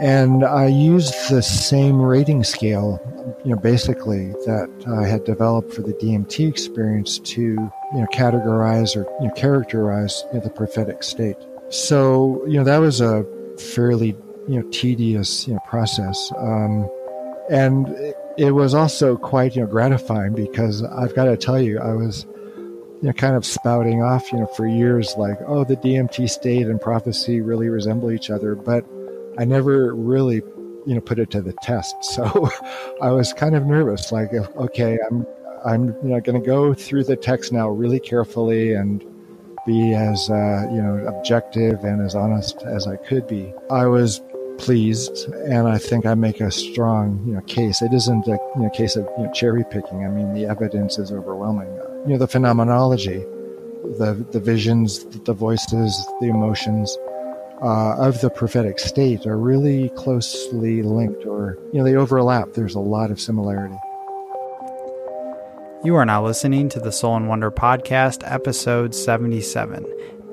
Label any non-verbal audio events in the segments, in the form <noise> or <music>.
And I used the same rating scale, you know, basically that I had developed for the DMT experience to, you know, categorize or you know, characterize you know, the prophetic state. So, you know, that was a fairly, you know, tedious, you know, process. Um, and it was also quite, you know, gratifying because I've got to tell you, I was, you know, kind of spouting off, you know, for years, like, oh, the DMT state and prophecy really resemble each other. But I never really, you know, put it to the test. So <laughs> I was kind of nervous, like, okay, I'm, I'm, you know, going to go through the text now really carefully and be as, uh, you know, objective and as honest as I could be. I was pleased, and I think I make a strong, you know, case. It isn't a you know, case of you know, cherry picking. I mean, the evidence is overwhelming. You know, the phenomenology, the the visions, the voices, the emotions uh, of the prophetic state are really closely linked, or you know, they overlap. There's a lot of similarity. You are now listening to the Soul and Wonder podcast, episode 77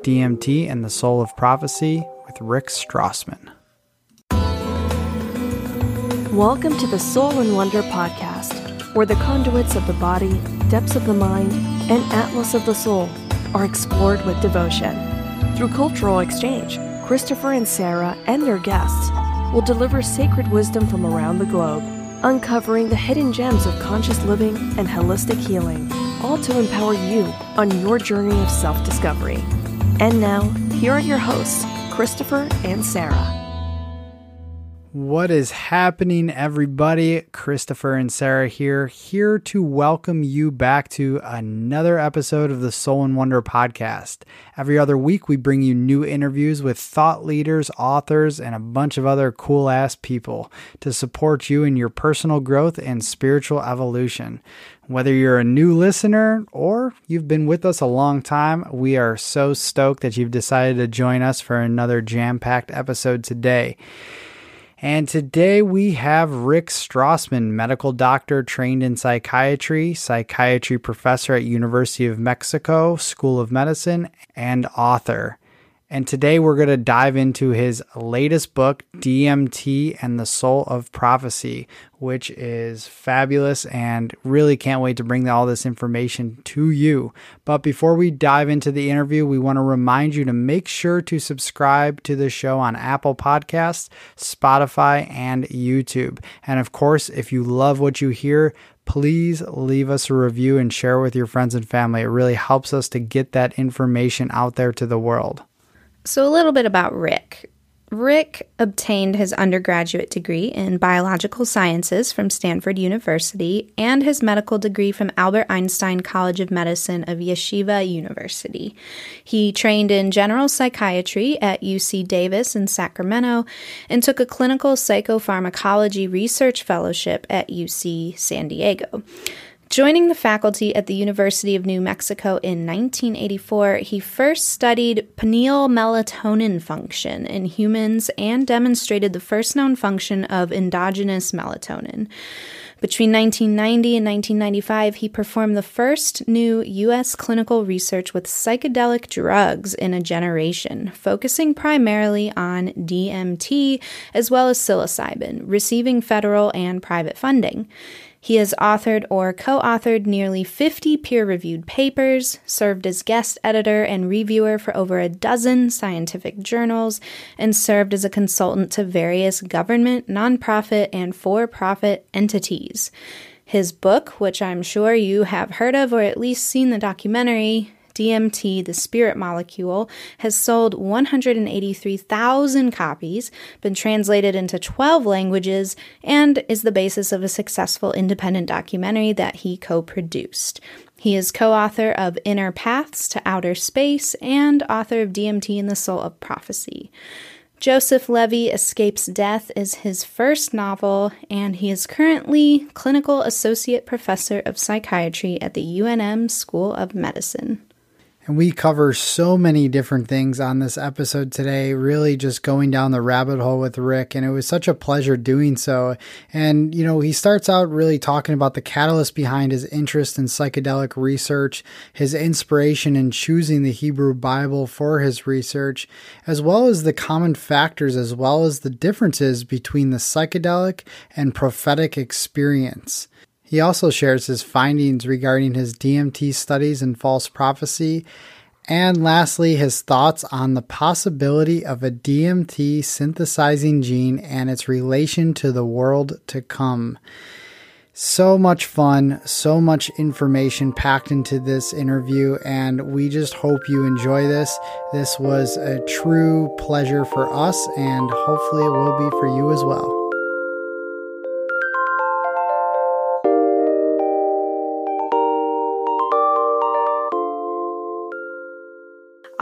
DMT and the Soul of Prophecy with Rick Strassman. Welcome to the Soul and Wonder podcast, where the conduits of the body, depths of the mind, and atlas of the soul are explored with devotion. Through cultural exchange, Christopher and Sarah and their guests will deliver sacred wisdom from around the globe, uncovering the hidden gems of conscious living and holistic healing, all to empower you on your journey of self discovery. And now, here are your hosts, Christopher and Sarah. What is happening, everybody? Christopher and Sarah here, here to welcome you back to another episode of the Soul and Wonder podcast. Every other week, we bring you new interviews with thought leaders, authors, and a bunch of other cool ass people to support you in your personal growth and spiritual evolution. Whether you're a new listener or you've been with us a long time, we are so stoked that you've decided to join us for another jam packed episode today. And today we have Rick Strassman, medical doctor trained in psychiatry, psychiatry professor at University of Mexico School of Medicine, and author. And today we're going to dive into his latest book, DMT and the Soul of Prophecy, which is fabulous and really can't wait to bring all this information to you. But before we dive into the interview, we want to remind you to make sure to subscribe to the show on Apple Podcasts, Spotify, and YouTube. And of course, if you love what you hear, please leave us a review and share with your friends and family. It really helps us to get that information out there to the world. So, a little bit about Rick. Rick obtained his undergraduate degree in biological sciences from Stanford University and his medical degree from Albert Einstein College of Medicine of Yeshiva University. He trained in general psychiatry at UC Davis in Sacramento and took a clinical psychopharmacology research fellowship at UC San Diego. Joining the faculty at the University of New Mexico in 1984, he first studied pineal melatonin function in humans and demonstrated the first known function of endogenous melatonin. Between 1990 and 1995, he performed the first new U.S. clinical research with psychedelic drugs in a generation, focusing primarily on DMT as well as psilocybin, receiving federal and private funding. He has authored or co authored nearly 50 peer reviewed papers, served as guest editor and reviewer for over a dozen scientific journals, and served as a consultant to various government, nonprofit, and for profit entities. His book, which I'm sure you have heard of or at least seen the documentary, DMT, the spirit molecule, has sold 183,000 copies, been translated into 12 languages, and is the basis of a successful independent documentary that he co produced. He is co author of Inner Paths to Outer Space and author of DMT and the Soul of Prophecy. Joseph Levy Escapes Death is his first novel, and he is currently Clinical Associate Professor of Psychiatry at the UNM School of Medicine. And we cover so many different things on this episode today, really just going down the rabbit hole with Rick. And it was such a pleasure doing so. And, you know, he starts out really talking about the catalyst behind his interest in psychedelic research, his inspiration in choosing the Hebrew Bible for his research, as well as the common factors, as well as the differences between the psychedelic and prophetic experience. He also shares his findings regarding his DMT studies and false prophecy, and lastly, his thoughts on the possibility of a DMT synthesizing gene and its relation to the world to come. So much fun, so much information packed into this interview, and we just hope you enjoy this. This was a true pleasure for us, and hopefully, it will be for you as well.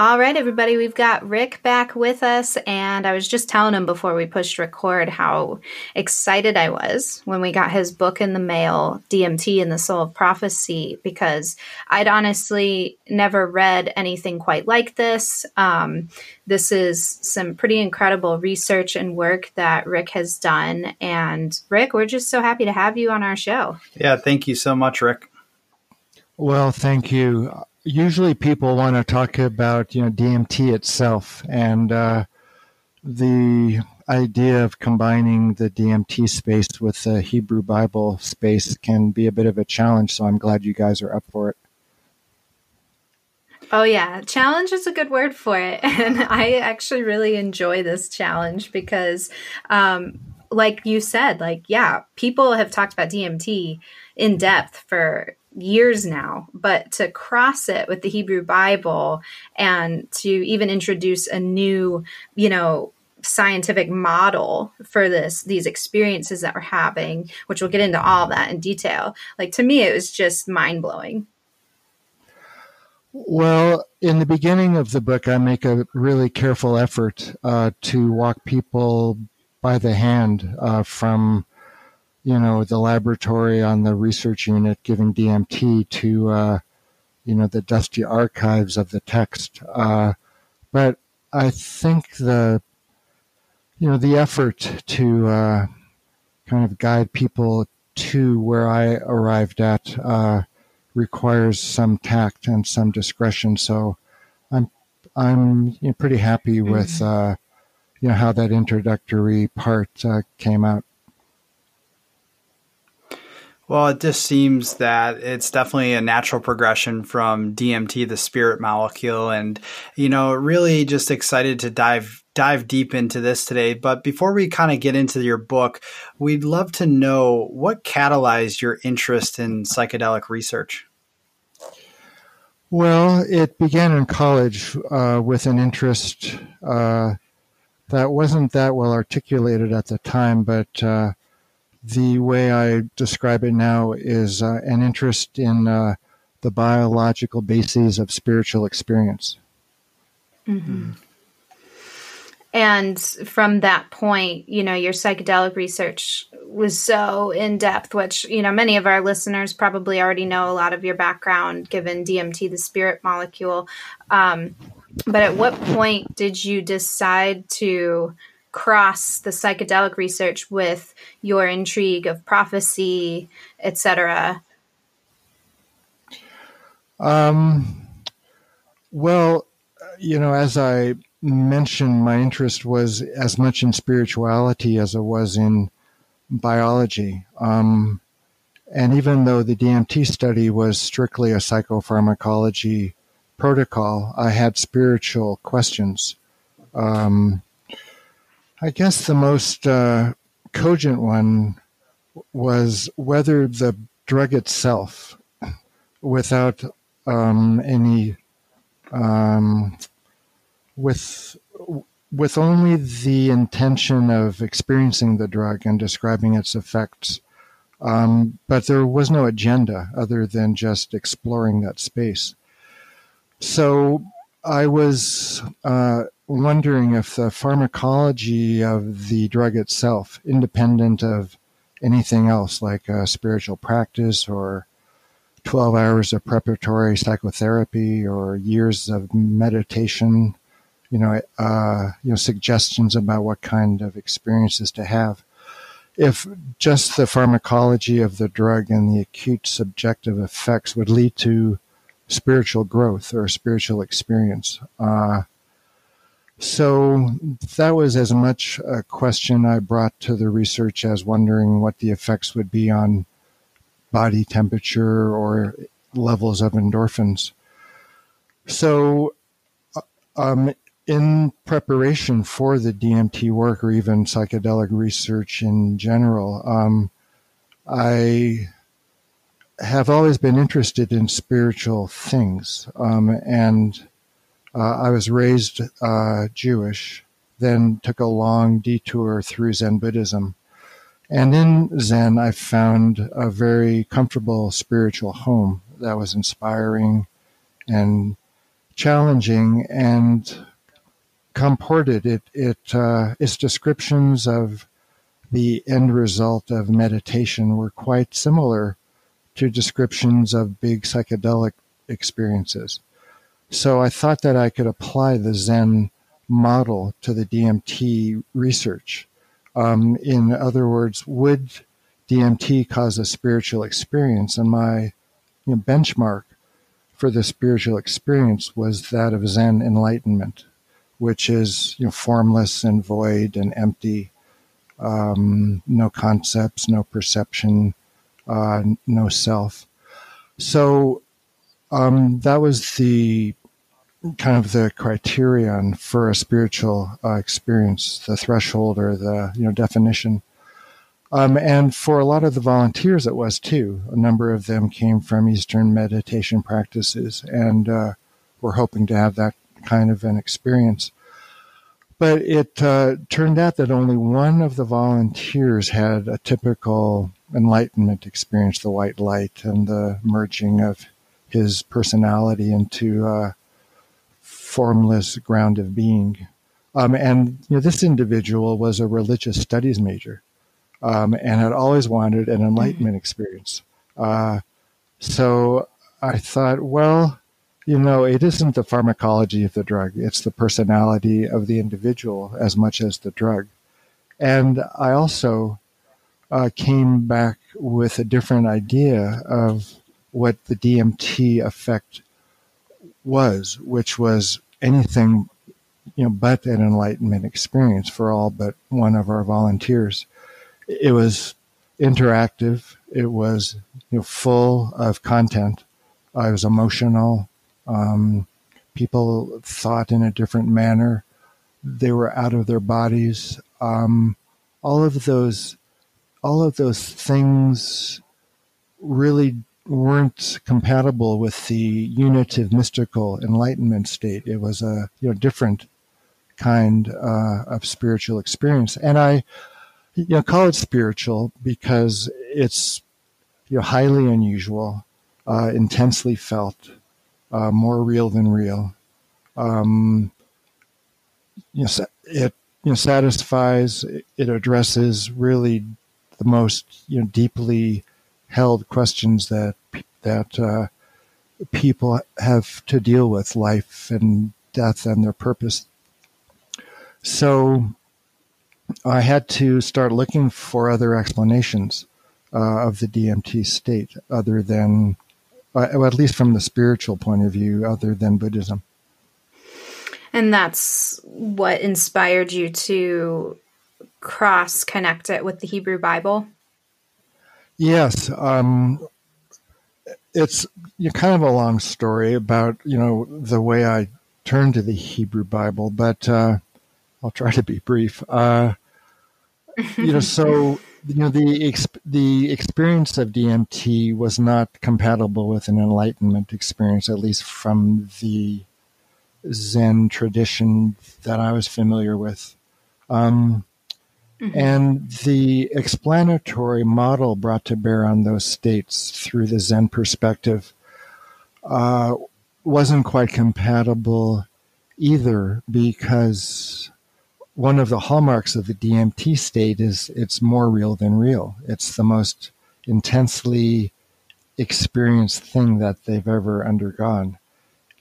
All right, everybody, we've got Rick back with us. And I was just telling him before we pushed record how excited I was when we got his book in the mail, DMT and the Soul of Prophecy, because I'd honestly never read anything quite like this. Um, this is some pretty incredible research and work that Rick has done. And Rick, we're just so happy to have you on our show. Yeah, thank you so much, Rick. Well, thank you usually people want to talk about you know DMT itself and uh, the idea of combining the DMT space with the Hebrew Bible space can be a bit of a challenge. So I'm glad you guys are up for it. Oh, yeah. Challenge is a good word for it. <laughs> And I actually really enjoy this challenge because, um, like you said, like, yeah, people have talked about DMT in depth for years now, but to cross it with the Hebrew Bible and to even introduce a new, you know, scientific model for this these experiences that we're having, which we'll get into all that in detail. Like to me it was just mind-blowing. Well, in the beginning of the book, I make a really careful effort uh, to walk people by the hand uh, from you know, the laboratory on the research unit giving DMT to, uh, you know, the dusty archives of the text. Uh, but I think the, you know, the effort to uh, kind of guide people to where I arrived at uh, requires some tact and some discretion. So I'm, I'm you know, pretty happy with, mm-hmm. Uh, you know, how that introductory part uh, came out. Well, it just seems that it's definitely a natural progression from DMT, the spirit molecule, and you know, really just excited to dive dive deep into this today. But before we kind of get into your book, we'd love to know what catalyzed your interest in psychedelic research. Well, it began in college uh, with an interest uh, that wasn't that well articulated at the time, but uh, the way I describe it now is uh, an interest in uh, the biological bases of spiritual experience. Mm-hmm. And from that point, you know, your psychedelic research was so in depth, which, you know, many of our listeners probably already know a lot of your background given DMT, the spirit molecule. Um, but at what point did you decide to cross the psychedelic research with your intrigue of prophecy, etc.? Um, well, you know, as I mentioned, my interest was as much in spirituality as it was in biology. Um, and even though the DMT study was strictly a psychopharmacology protocol, I had spiritual questions. Um, I guess the most uh, cogent one was whether the drug itself, without um, any, um, with with only the intention of experiencing the drug and describing its effects, um, but there was no agenda other than just exploring that space. So I was. Uh, wondering if the pharmacology of the drug itself, independent of anything else like a spiritual practice or 12 hours of preparatory psychotherapy or years of meditation, you know, uh, you know, suggestions about what kind of experiences to have. If just the pharmacology of the drug and the acute subjective effects would lead to spiritual growth or spiritual experience. Uh, so that was as much a question I brought to the research as wondering what the effects would be on body temperature or levels of endorphins. So, uh, um, in preparation for the DMT work or even psychedelic research in general, um, I have always been interested in spiritual things. Um, and uh, I was raised uh, Jewish, then took a long detour through Zen Buddhism. And in Zen, I found a very comfortable spiritual home that was inspiring and challenging and comported. It, it, uh, its descriptions of the end result of meditation were quite similar to descriptions of big psychedelic experiences. So I thought that I could apply the Zen model to the DMT research. Um, in other words, would DMT cause a spiritual experience? And my you know, benchmark for the spiritual experience was that of Zen enlightenment, which is you know, formless and void and empty, um, no concepts, no perception, uh, no self. So um, that was the kind of the criterion for a spiritual uh, experience, the threshold or the you know definition. Um, and for a lot of the volunteers, it was too. A number of them came from Eastern meditation practices, and uh, were hoping to have that kind of an experience. But it uh, turned out that only one of the volunteers had a typical enlightenment experience, the white light and the merging of his personality into uh, formless ground of being. Um, and you know, this individual was a religious studies major um, and had always wanted an enlightenment experience. Uh, so I thought, well, you know, it isn't the pharmacology of the drug, it's the personality of the individual as much as the drug. And I also uh, came back with a different idea of what the DMT effect was, which was anything, you know, but an enlightenment experience for all but one of our volunteers. It was interactive. It was you know, full of content. I was emotional. Um, people thought in a different manner. They were out of their bodies. Um, all of those, all of those things really weren't compatible with the unitive mystical enlightenment state. It was a you know different kind uh, of spiritual experience, and I you know call it spiritual because it's you know highly unusual, uh, intensely felt, uh, more real than real. Um, you know, it you know satisfies. It addresses really the most you know deeply held questions that that uh, people have to deal with life and death and their purpose. So I had to start looking for other explanations uh, of the DMT state, other than, uh, at least from the spiritual point of view, other than Buddhism. And that's what inspired you to cross connect it with the Hebrew Bible? Yes, um, it's kind of a long story about you know the way I turned to the Hebrew Bible, but uh, I'll try to be brief. Uh, you know, so you know the the experience of DMT was not compatible with an enlightenment experience, at least from the Zen tradition that I was familiar with. Um, Mm-hmm. And the explanatory model brought to bear on those states through the Zen perspective uh, wasn't quite compatible either because one of the hallmarks of the DMT state is it's more real than real. It's the most intensely experienced thing that they've ever undergone.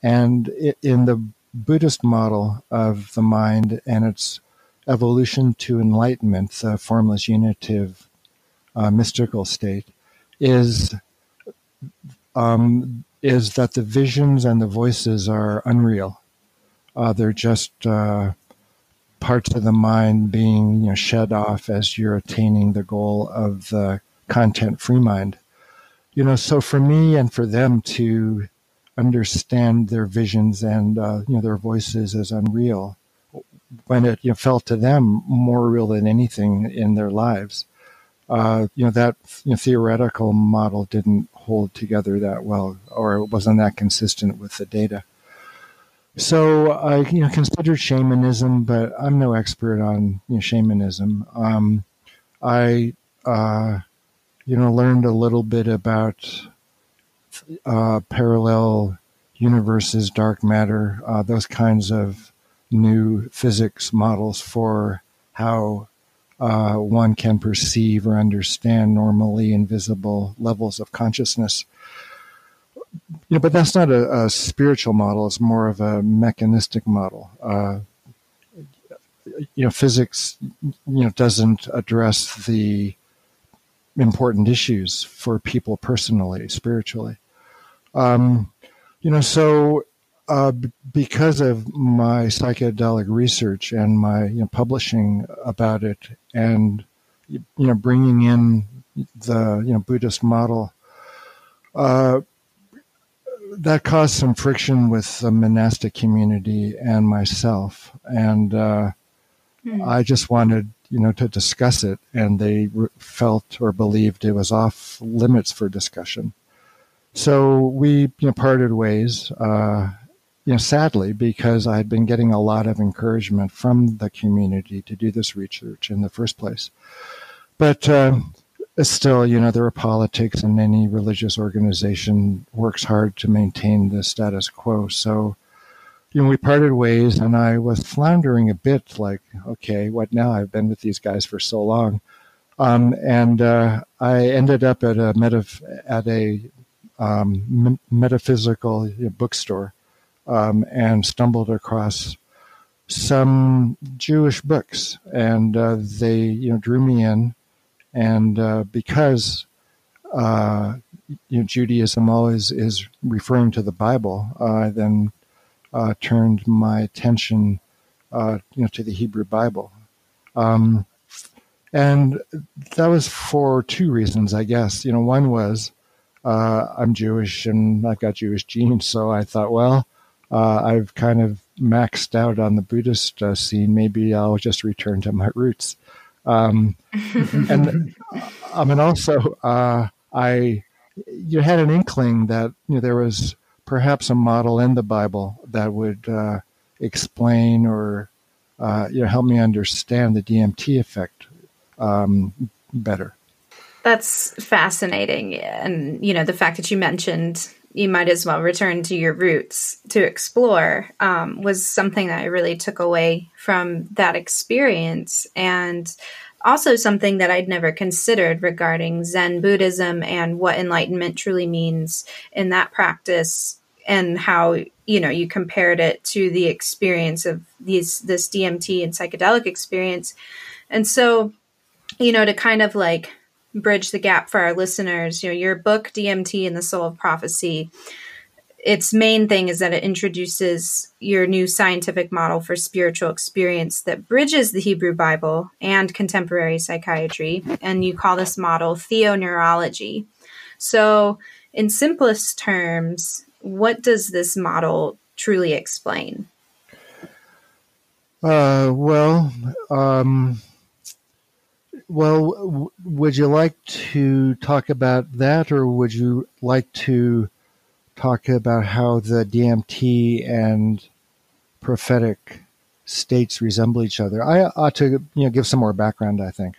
And in the Buddhist model of the mind and its evolution to enlightenment, the formless unitive uh, mystical state, is um, is that the visions and the voices are unreal. Uh, they're just uh, parts of the mind being you know, shed off as you're attaining the goal of the content free mind. You know, so for me and for them to understand their visions and uh, you know their voices as unreal when it you know, felt to them more real than anything in their lives. Uh, you know that you know, theoretical model didn't hold together that well, or it wasn't that consistent with the data. So I you know considered shamanism, but I'm no expert on you know, shamanism. Um, I uh, you know learned a little bit about uh, parallel universes, dark matter, uh, those kinds of new physics models for how uh, one can perceive or understand normally invisible levels of consciousness. You know, but that's not a, a spiritual model. It's more of a mechanistic model. Uh, you know, physics, you know, doesn't address the important issues for people personally, spiritually. Um, you know, so uh, because of my psychedelic research and my you know, publishing about it, and you know, bringing in the you know Buddhist model, uh, that caused some friction with the monastic community and myself, and uh, mm. I just wanted you know to discuss it, and they re- felt or believed it was off limits for discussion. So we you know parted ways. Uh, you know, sadly, because I had been getting a lot of encouragement from the community to do this research in the first place. But uh, still, you know, there are politics, and any religious organization works hard to maintain the status quo. So, you know, we parted ways, and I was floundering a bit like, okay, what now? I've been with these guys for so long. Um, and uh, I ended up at a metaf- at a um, metaphysical bookstore um, and stumbled across some Jewish books, and uh, they you know drew me in, and uh, because uh, you know, Judaism always is referring to the Bible, I then uh, turned my attention uh, you know to the Hebrew Bible. Um, and that was for two reasons, I guess. You know, one was uh, I'm Jewish and I've got Jewish genes, so I thought, well, uh, I've kind of maxed out on the Buddhist uh, scene. Maybe I'll just return to my roots. Um, <laughs> and I mean, also, uh, I you had an inkling that you know, there was perhaps a model in the Bible that would uh, explain or uh, you know help me understand the DMT effect um, better. That's fascinating, and you know the fact that you mentioned you might as well return to your roots to explore um, was something that I really took away from that experience. And also something that I'd never considered regarding Zen Buddhism and what enlightenment truly means in that practice and how you know you compared it to the experience of these this DMT and psychedelic experience. And so, you know, to kind of like bridge the gap for our listeners, you know, your book DMT and the Soul of Prophecy, its main thing is that it introduces your new scientific model for spiritual experience that bridges the Hebrew Bible and contemporary psychiatry, and you call this model theoneurology. So, in simplest terms, what does this model truly explain? Uh, well, um, well, w- would you like to talk about that, or would you like to talk about how the DMT and prophetic states resemble each other? I ought to, you know, give some more background. I think.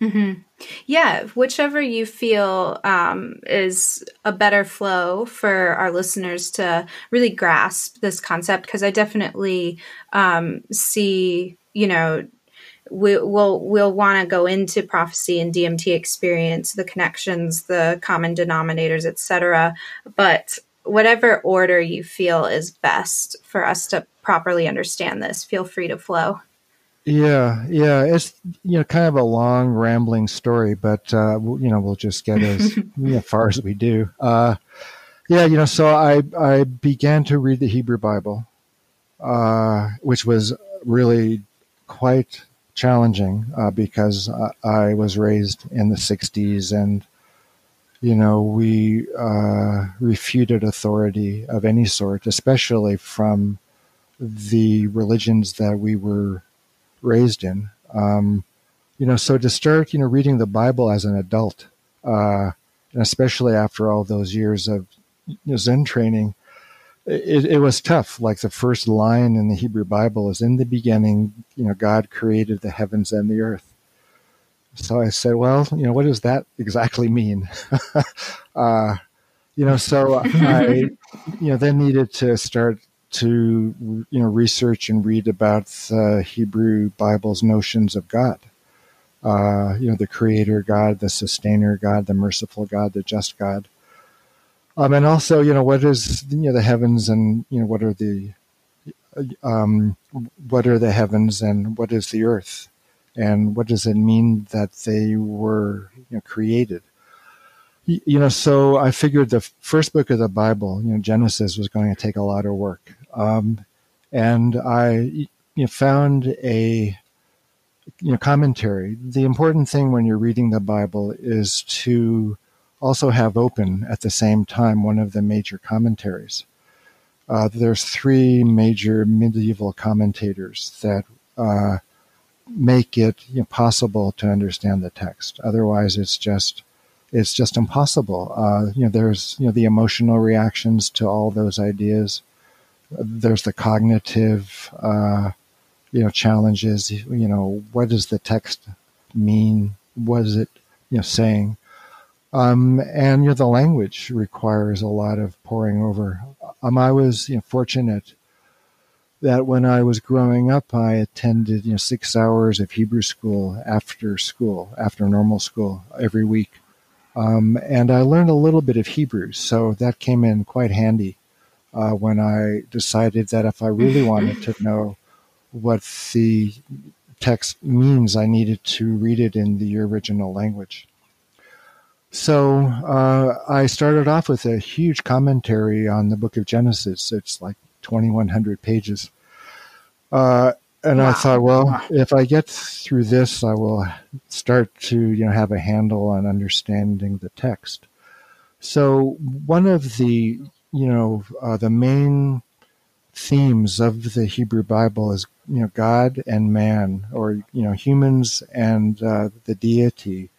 Mm-hmm. Yeah, whichever you feel um, is a better flow for our listeners to really grasp this concept, because I definitely um, see, you know, we, will we'll want to go into prophecy and DMT experience, the connections, the common denominators, etc. But whatever order you feel is best for us to properly understand this, feel free to flow. Yeah, yeah, it's you know kind of a long rambling story, but uh, you know we'll just get as <laughs> you know, far as we do. Uh, yeah, you know, so I I began to read the Hebrew Bible, uh, which was really quite challenging uh, because I was raised in the '60s, and you know we uh, refuted authority of any sort, especially from the religions that we were raised in. Um, you know, so to start, you know, reading the Bible as an adult, uh, and especially after all those years of Zen training, it, it, was tough. Like the first line in the Hebrew Bible is, "In the beginning, you know, God created the heavens and the earth." So I said, "Well, you know, what does that exactly mean?" <laughs> uh, you know, so I, you know, then needed to start to you know research and read about the Hebrew Bible's notions of God. Uh, you know, the Creator God, the Sustainer God, the Merciful God, the Just God. Um, and also, you know, what is you know the heavens and you know what are the um, what are the heavens and what is the earth, and what does it mean that they were you know, created? You know, so I figured the first book of the Bible, you know, Genesis, was going to take a lot of work. Um, and I you know, found a you know commentary. The important thing when you're reading the Bible is to also have open at the same time one of the major commentaries. Uh, there's three major medieval commentators that uh, make it you know, possible to understand the text. Otherwise, it's just it's just impossible. Uh, you know, there's you know the emotional reactions to all those ideas there's the cognitive, uh, you know, challenges. You know, what does the text mean? What is it, you know, saying? Um, and you know, the language requires a lot of poring over. Um, I was you know, fortunate that when I was growing up, I attended you know six hours of Hebrew school after school, after normal school every week, um, and I learned a little bit of Hebrew, so that came in quite handy uh, when I decided that if I really wanted to know what the text means, I needed to read it in the original language. So uh, I started off with a huge commentary on the book of Genesis. It's like 2,100 pages. Uh, and wow. I thought, well, if I get through this, I will start to you know have a handle on understanding the text. So one of the you know, uh, the main themes of the Hebrew Bible is, you know, God and man, or, you know, humans and uh, the deity,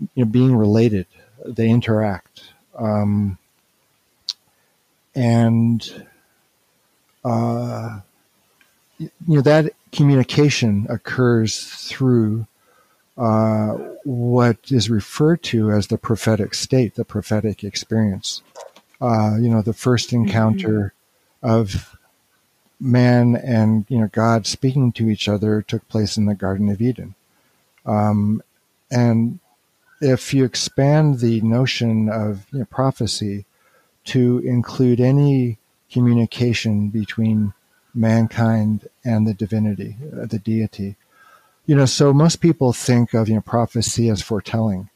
you know, being related. They interact. Um, and, uh, you know, that communication occurs through uh, what is referred to as the prophetic state, the prophetic experience uh, you know, the first mm-hmm. encounter mm-hmm. of man and you know God speaking to each other took place in the Garden of Eden. Um, and if you expand the notion of you know, prophecy to include any communication between mankind and the divinity, uh, the deity, you know, so most people think of you know prophecy as foretelling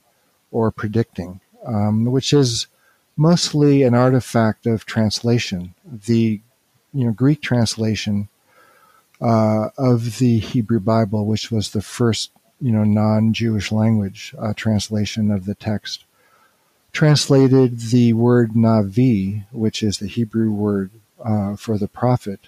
or predicting, um, which is mostly an artifact of translation. The you know Greek translation uh, of the Hebrew Bible, which was the first you know non-Jewish language uh, translation of the text, translated the word navi, which is the Hebrew word uh, for the prophet.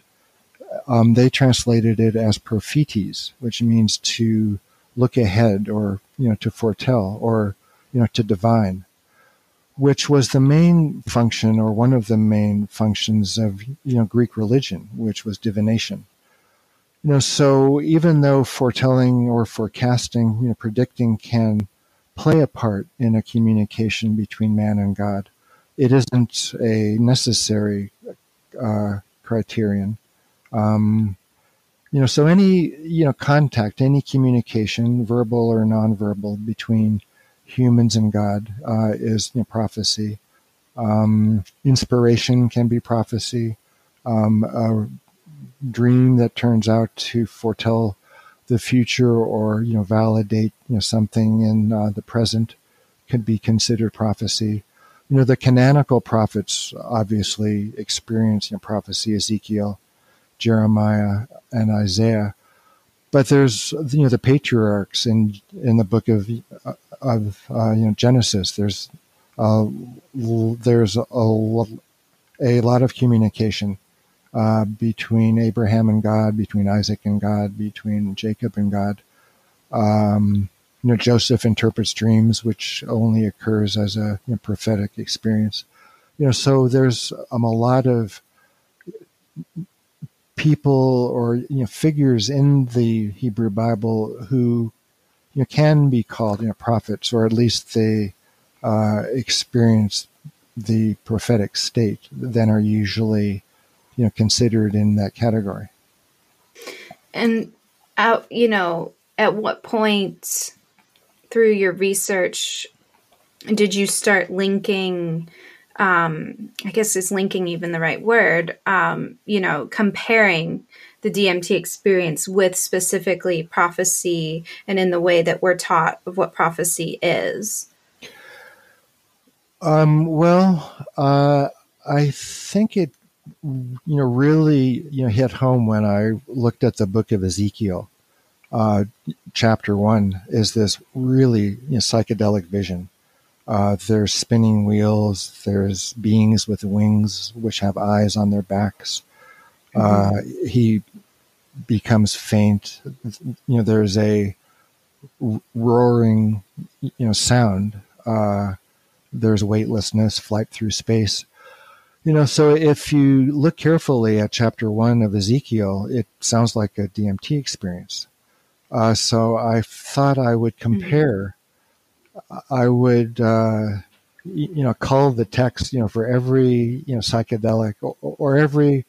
Um, they translated it as prophetes, which means to look ahead or you know to foretell or you know to divine which was the main function or one of the main functions of you know Greek religion, which was divination. You know, so even though foretelling or forecasting, you know, predicting can play a part in a communication between man and God, it isn't a necessary uh, criterion. Um, you know, so any you know contact, any communication, verbal or nonverbal, between humans and God uh, is you know, prophecy. Um, inspiration can be prophecy. Um, a dream that turns out to foretell the future or you know validate you know something in uh, the present could be considered prophecy. You know the canonical prophets obviously experience you know, prophecy. Ezekiel, Jeremiah, and Isaiah. But there's you know the patriarchs in in the book of of uh, you know Genesis. There's uh, there's a, a lot of communication uh, between Abraham and God, between Isaac and God, between Jacob and God. Um, you know, Joseph interprets dreams, which only occurs as a you know, prophetic experience. You know, so there's um, a lot of people or you know figures in the Hebrew Bible who you know can be called you know prophets, or at least they uh, experience the prophetic state. Then are usually you know considered in that category. And out, you know, at what point through your research did you start linking? um, I guess is linking even the right word, um, you know, comparing the DMT experience with specifically prophecy and in the way that we're taught of what prophecy is? Um, well, uh, I think it, you know, really, you know, hit home when I looked at the book of Ezekiel. Uh, chapter one is this really you know, psychedelic vision uh, there's spinning wheels. There's beings with wings which have eyes on their backs. Mm-hmm. Uh, he becomes faint. You know, there's a roaring, you know, sound. Uh, there's weightlessness, flight through space. You know, so if you look carefully at chapter one of Ezekiel, it sounds like a DMT experience. Uh, so I thought I would mm-hmm. compare I would, uh, you know, call the text, you know, for every, you know, psychedelic or, or every,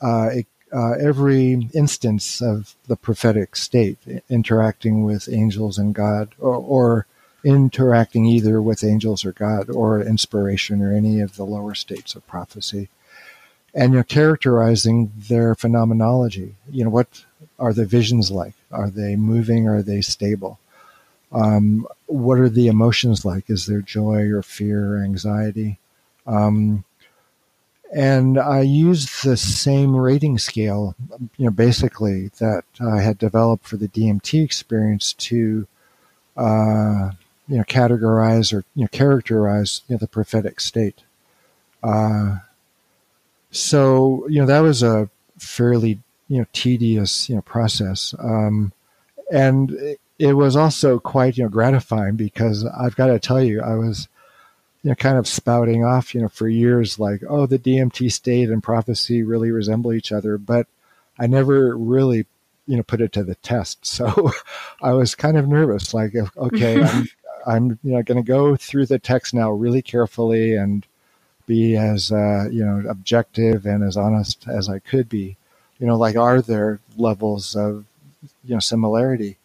uh, uh, every instance of the prophetic state, interacting with angels and God, or, or, interacting either with angels or God, or inspiration, or any of the lower states of prophecy, and you know, characterizing their phenomenology. You know, what are the visions like? Are they moving? Are they stable? Um, what are the emotions like? Is there joy or fear or anxiety? Um, and I used the same rating scale, you know, basically that I had developed for the DMT experience to, uh, you know, categorize or you know characterize you know, the prophetic state. Uh, so you know that was a fairly you know tedious you know process, um, and it was also quite you know gratifying because I've got to tell you I was you know kind of spouting off you know for years like oh the DMT state and prophecy really resemble each other but I never really you know put it to the test so I was kind of nervous like okay I'm, I'm you know going to go through the text now really carefully and be as uh, you know objective and as honest as I could be you know like are there levels of you know similarity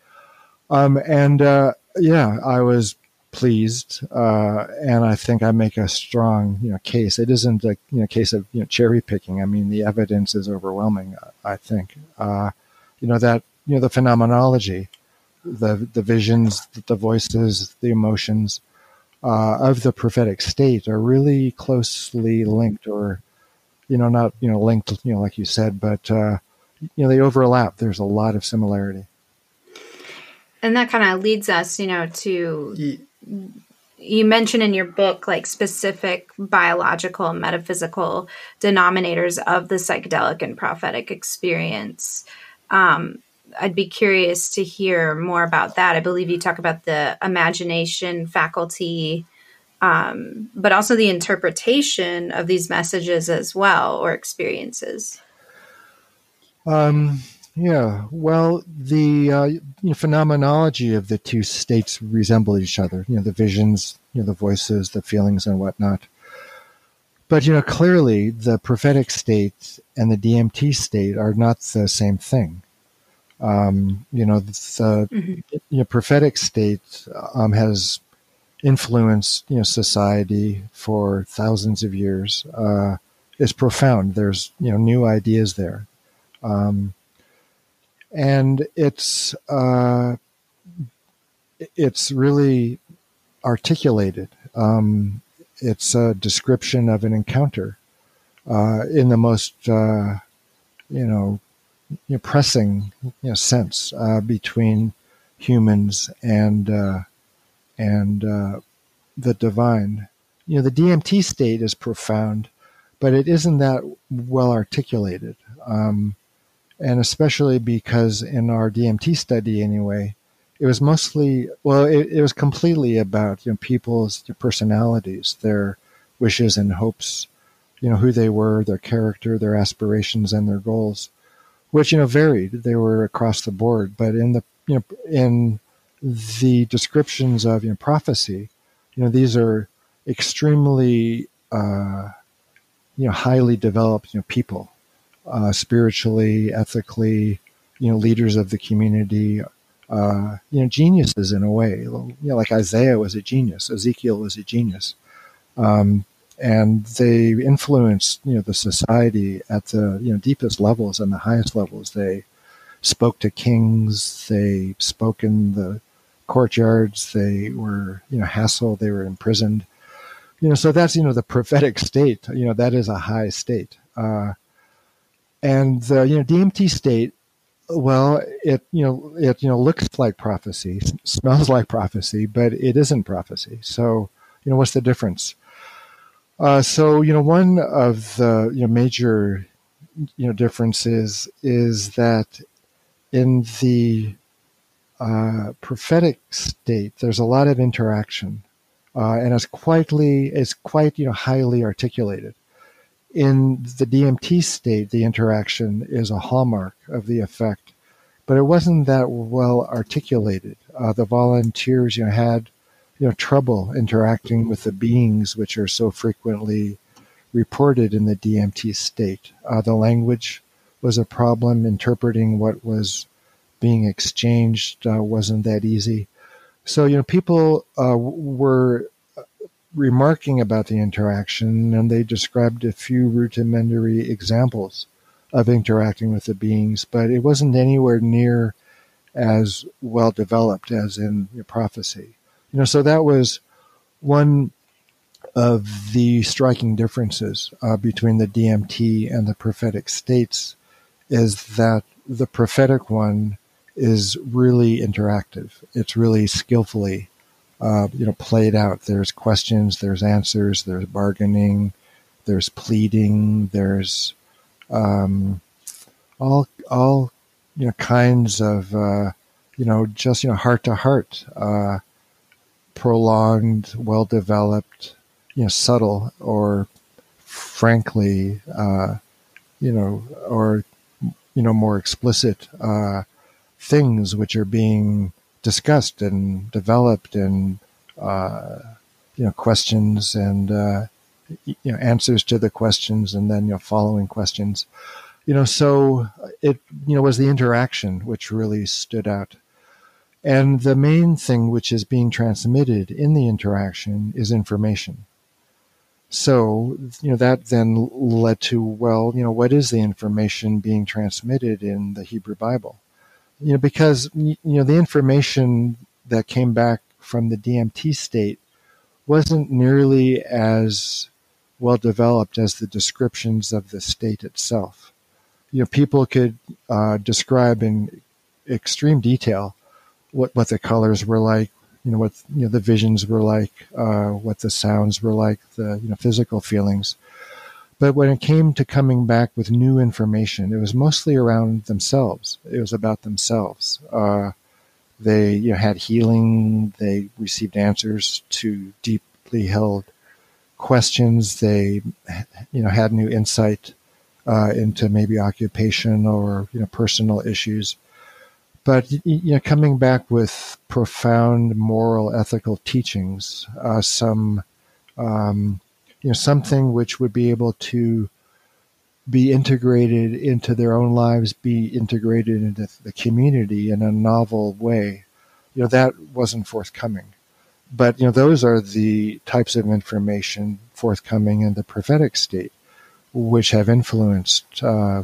um, and uh, yeah, I was pleased, uh, and I think I make a strong you know case. It isn't a you know case of you know cherry picking. I mean, the evidence is overwhelming. I think uh, you know that you know the phenomenology, the the visions, the voices, the emotions uh, of the prophetic state are really closely linked, or you know not you know linked you know like you said, but uh, you know they overlap. There's a lot of similarity and that kind of leads us, you know, to yeah. you mention in your book like specific biological and metaphysical denominators of the psychedelic and prophetic experience. Um, I'd be curious to hear more about that. I believe you talk about the imagination faculty, um, but also the interpretation of these messages as well or experiences. Um, yeah, well, the uh, you know, phenomenology of the two states resemble each other. You know, the visions, you know, the voices, the feelings, and whatnot. But you know, clearly, the prophetic state and the DMT state are not the same thing. Um, you know, the mm-hmm. you know, prophetic state um, has influenced you know society for thousands of years. Uh, is profound. There's you know new ideas there, um, and it's uh, it's really articulated. Um, it's a description of an encounter uh, in the most uh, you know, you know, pressing you know, sense uh, between humans and uh, and uh, the divine. You know, the DMT state is profound, but it isn't that well articulated, um, and especially because in our DMT study, anyway, it was mostly well, it, it was completely about you know people's personalities, their wishes and hopes you know, who they were, their character, their aspirations, and their goals, which, you know, varied. They were across the board. But in the, you know, in the descriptions of, you know, prophecy, you know, these are extremely, uh, you know, highly developed, you know, people, uh, spiritually, ethically, you know, leaders of the community, uh, you know, geniuses in a way. You know, like Isaiah was a genius, Ezekiel was a genius. Um, and they influenced you know the society at the you know deepest levels and the highest levels. They spoke to kings. They spoke in the courtyards. They were you know hassled. They were imprisoned. You know, so that's you know the prophetic state. You know that is a high state. Uh, and the you know DMT state well it you know it you know looks like prophecy smells like prophecy but it isn't prophecy so you know what's the difference uh, so you know, one of the you know major you know differences is that in the uh, prophetic state, there's a lot of interaction, uh, and it's quietly it's quite you know highly articulated. In the DMT state, the interaction is a hallmark of the effect, but it wasn't that well articulated. Uh, the volunteers you know had you know trouble interacting with the beings which are so frequently reported in the DMT state. Uh, the language was a problem. Interpreting what was being exchanged uh, wasn't that easy. So you know, people uh, were remarking about the interaction, and they described a few rudimentary examples of interacting with the beings, but it wasn't anywhere near as well developed as in prophecy. You know, so that was one of the striking differences uh, between the DMT and the prophetic states is that the prophetic one is really interactive. It's really skillfully, uh, you know, played out. There's questions, there's answers, there's bargaining, there's pleading, there's um, all all you know kinds of uh, you know just you know heart to heart uh, prolonged, well developed, you know, subtle or frankly, uh, you know, or you know, more explicit uh, things which are being discussed and developed and uh, you know questions and uh, you know answers to the questions and then you know following questions. You know so it you know was the interaction which really stood out and the main thing which is being transmitted in the interaction is information. So, you know, that then led to, well, you know, what is the information being transmitted in the Hebrew Bible? You know, because, you know, the information that came back from the DMT state wasn't nearly as well developed as the descriptions of the state itself. You know, people could uh, describe in extreme detail what what the colors were like, you know what you know the visions were like, uh, what the sounds were like, the you know physical feelings. But when it came to coming back with new information, it was mostly around themselves. It was about themselves. Uh, they you know, had healing. They received answers to deeply held questions. They you know had new insight uh, into maybe occupation or you know personal issues but you know, coming back with profound moral, ethical teachings, uh, some, um, you know, something which would be able to be integrated into their own lives, be integrated into the community in a novel way. You know, that wasn't forthcoming. But, you know, those are the types of information forthcoming in the prophetic state, which have influenced, uh,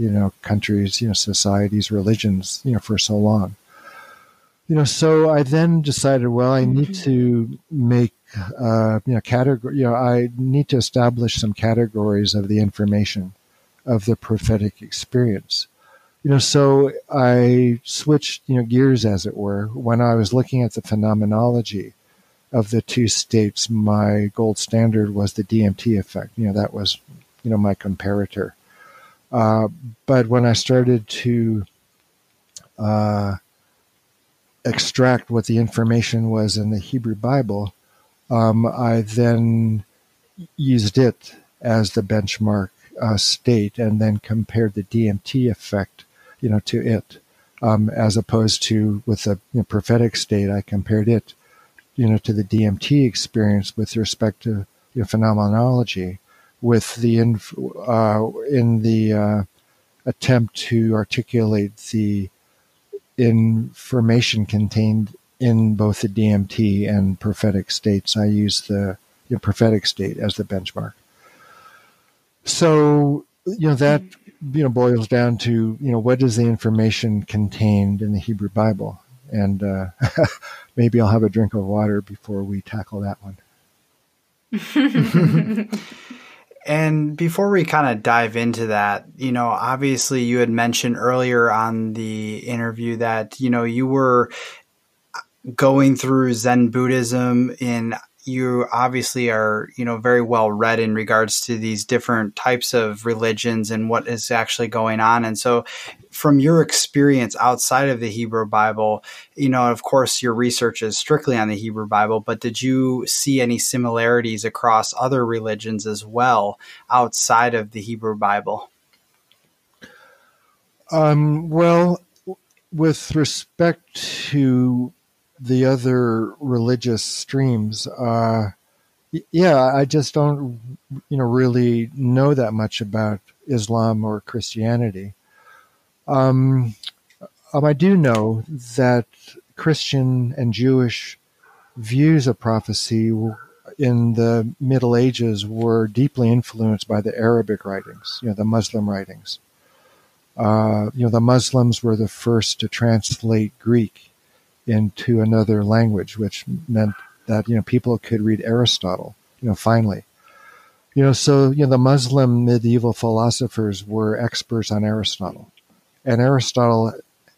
you know, countries, you know, societies, religions, you know, for so long. You know, so I then decided, well, I need mm-hmm. to make uh, you know, category. You know, I need to establish some categories of the information of the prophetic experience. You know, so I switched, you know, gears as it were. When I was looking at the phenomenology of the two states, my gold standard was the DMT effect. You know, that was, you know, my comparator. Uh, but when I started to uh, extract what the information was in the Hebrew Bible, um, I then used it as the benchmark uh, state and then compared the DMT effect, you know, to it. Um, as opposed to with the you know, prophetic state, I compared it, you know, to the DMT experience with respect to you know, phenomenology, with the in, uh, in the uh, attempt to articulate the information contained in both the DMT and prophetic states. I use the you know, prophetic state as the benchmark. So you know that you know boils down to you know what is the information contained in the Hebrew Bible, and uh, <laughs> maybe I'll have a drink of water before we tackle that one. <laughs> <laughs> and before we kind of dive into that, you know, obviously you had mentioned earlier on the interview that, you know, you were going through Zen Buddhism in you obviously are you know very well read in regards to these different types of religions and what is actually going on. And so from your experience outside of the hebrew bible you know of course your research is strictly on the hebrew bible but did you see any similarities across other religions as well outside of the hebrew bible um, well with respect to the other religious streams, uh, yeah, I just don't, you know, really know that much about Islam or Christianity. Um, um, I do know that Christian and Jewish views of prophecy in the Middle Ages were deeply influenced by the Arabic writings, you know, the Muslim writings. Uh, you know, the Muslims were the first to translate Greek into another language, which meant that you know people could read Aristotle. You know, finally, you know, so you know the Muslim medieval philosophers were experts on Aristotle, and Aristotle,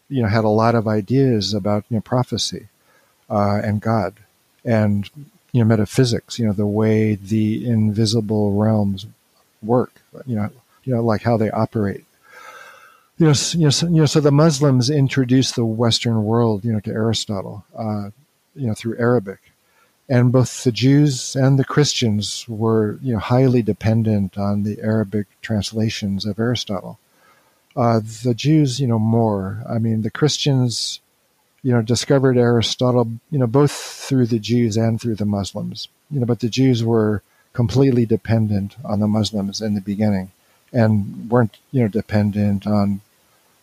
you know, had a lot of ideas about you know prophecy uh, and God and you know metaphysics. You know, the way the invisible realms work. You know, you know, like how they operate you know, you know, so, you know, so the Muslims introduced the Western world, you know, to Aristotle, uh, you know, through Arabic, and both the Jews and the Christians were, you know, highly dependent on the Arabic translations of Aristotle. Uh, the Jews, you know, more. I mean, the Christians, you know, discovered Aristotle, you know, both through the Jews and through the Muslims. You know, but the Jews were completely dependent on the Muslims in the beginning and weren't you know dependent on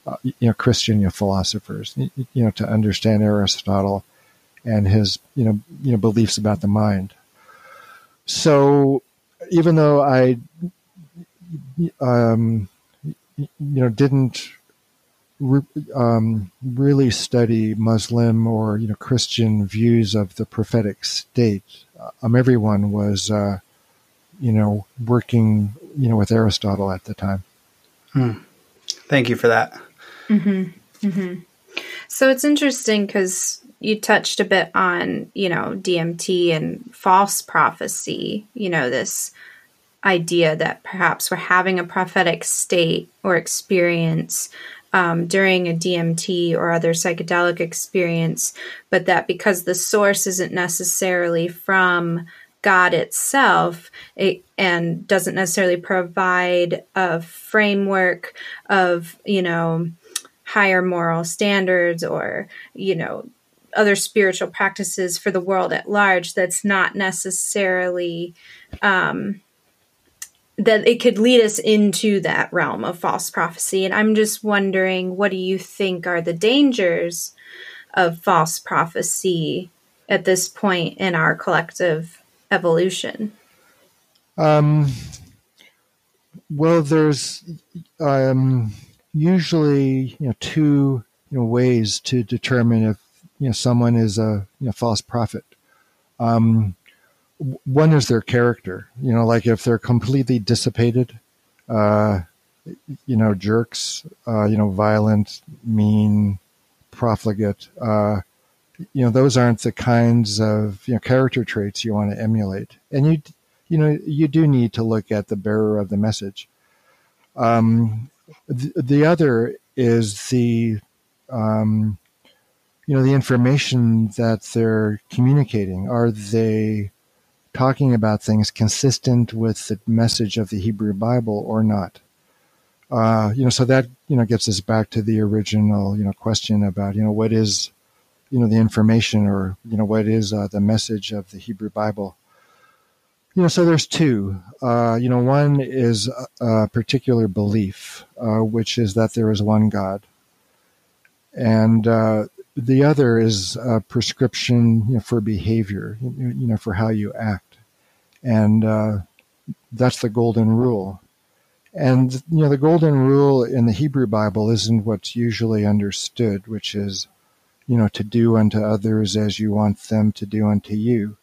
uh, you know Christian you know, philosophers you know to understand Aristotle and his you know you know beliefs about the mind. So even though I um, you know didn't re- um, really study Muslim or you know Christian views of the prophetic state, um, everyone was uh, you know working you know with Aristotle at the time. Hmm. Thank you for that. Mm-hmm. Mm-hmm. So it's interesting because you touched a bit on you know DMT and false prophecy. You know this idea that perhaps we're having a prophetic state or experience um, during a DMT or other psychedelic experience, but that because the source isn't necessarily from God itself it, and doesn't necessarily provide a framework of, you know, higher moral standards or, you know, other spiritual practices for the world at large that's not necessarily um, that it could lead us into that realm of false prophecy. And I'm just wondering, what do you think are the dangers of false prophecy at this point in our collective evolution? Um, well, there's um, usually you know two you know ways to determine if you know someone is a you know, false prophet. Um, one is their character. You know, like if they're completely dissipated, uh, you know, jerks, uh, you know, violent, mean, profligate. Uh, you know, those aren't the kinds of you know character traits you want to emulate. And you, you know, you do need to look at the bearer of the message. Um, the, the other is the um, you know the information that they're communicating are they talking about things consistent with the message of the Hebrew Bible or not? Uh, you know, so that you know gets us back to the original you know question about you know what is you know the information or you know what is uh, the message of the Hebrew Bible. You know, so there's two. Uh, you know, one is a, a particular belief, uh, which is that there is one God, and uh, the other is a prescription you know, for behavior, you know, for how you act, and uh, that's the golden rule. And you know, the golden rule in the Hebrew Bible isn't what's usually understood, which is, you know, to do unto others as you want them to do unto you.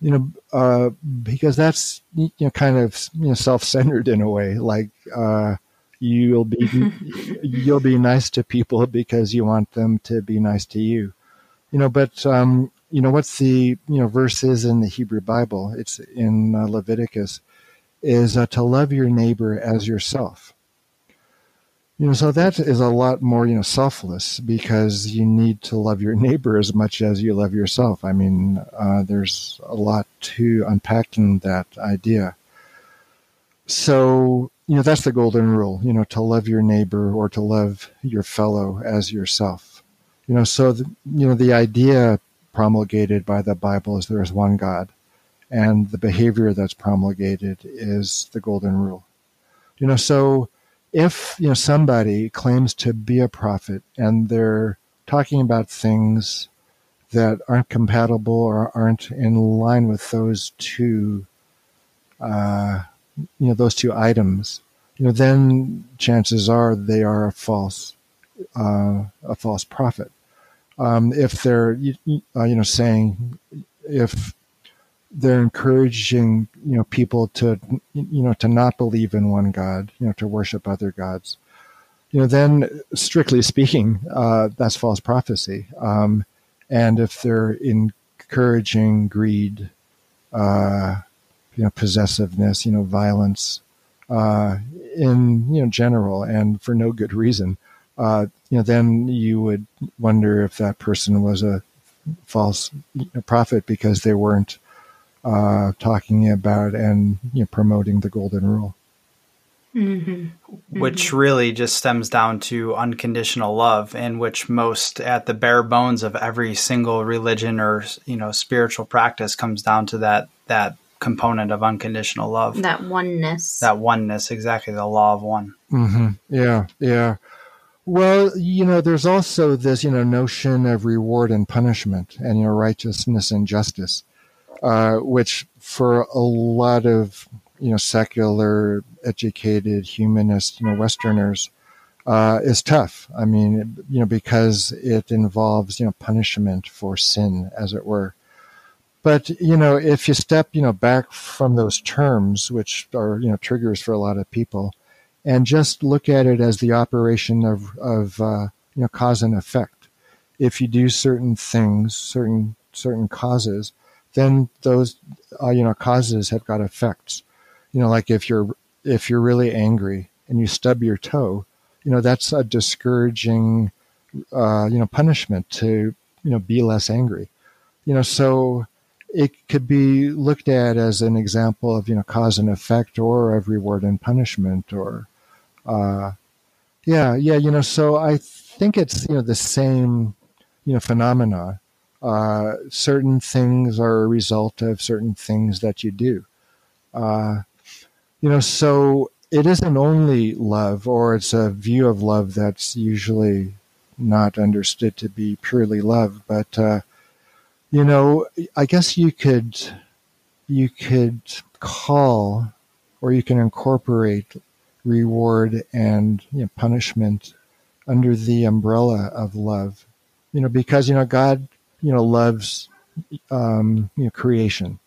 You know, uh, because that's you know kind of you know self-centered in a way, like. Uh, you'll be <laughs> you'll be nice to people because you want them to be nice to you. You know but um, you know what's the you know verses in the hebrew bible it's in uh, leviticus is uh, to love your neighbor as yourself. You know so that is a lot more you know selfless because you need to love your neighbor as much as you love yourself. I mean uh, there's a lot to unpacking that idea. So you know that's the golden rule you know to love your neighbor or to love your fellow as yourself. You know so the, you know the idea promulgated by the bible is there is one god and the behavior that's promulgated is the golden rule. You know so if you know somebody claims to be a prophet and they're talking about things that aren't compatible or aren't in line with those two uh, you know those two items, you know, then chances are they are a false uh, a false prophet. Um, if they're you, uh, you know saying if they're encouraging you know people to you know to not believe in one God, you know, to worship other gods, you know, then strictly speaking, uh, that's false prophecy. Um, and if they're encouraging greed, uh, you know, possessiveness, you know, violence, uh, in you know general and for no good reason, uh, you know, then you would wonder if that person was a false prophet because they weren't uh, talking about and you know, promoting the golden rule. Mm-hmm. Mm-hmm. Which really just stems down to unconditional love, in which most, at the bare bones of every single religion or you know spiritual practice, comes down to that that component of unconditional love. That oneness. That oneness, exactly, the law of one. Mm-hmm. Yeah, yeah. Well, you know, there's also this, you know, notion of reward and punishment, and you know, righteousness and justice, uh, which for a lot of you know secular, educated, humanist, you know, Westerners, uh, is tough. I mean, you know, because it involves you know punishment for sin, as it were. But you know, if you step you know back from those terms, which are you know triggers for a lot of people, and just look at it as the operation of of uh, you know cause and effect. If you do certain things, certain certain causes, then those uh, you know causes have got effects. You know, like if you're if you're really angry and you stub your toe, you know that's a discouraging uh, you know punishment to you know be less angry. You know, so it could be looked at as an example of you know cause and effect or of reward and punishment or uh, yeah yeah you know so i think it's you know the same you know phenomena. Uh, certain things are a result of certain things that you do. Uh, you know, so it isn't only love, or it's a view of love that's usually not understood to be purely love, but uh, you know, I guess you could you could call or you can incorporate reward and you know, punishment under the umbrella of love. You know, because you know God, you know, loves um, you know creation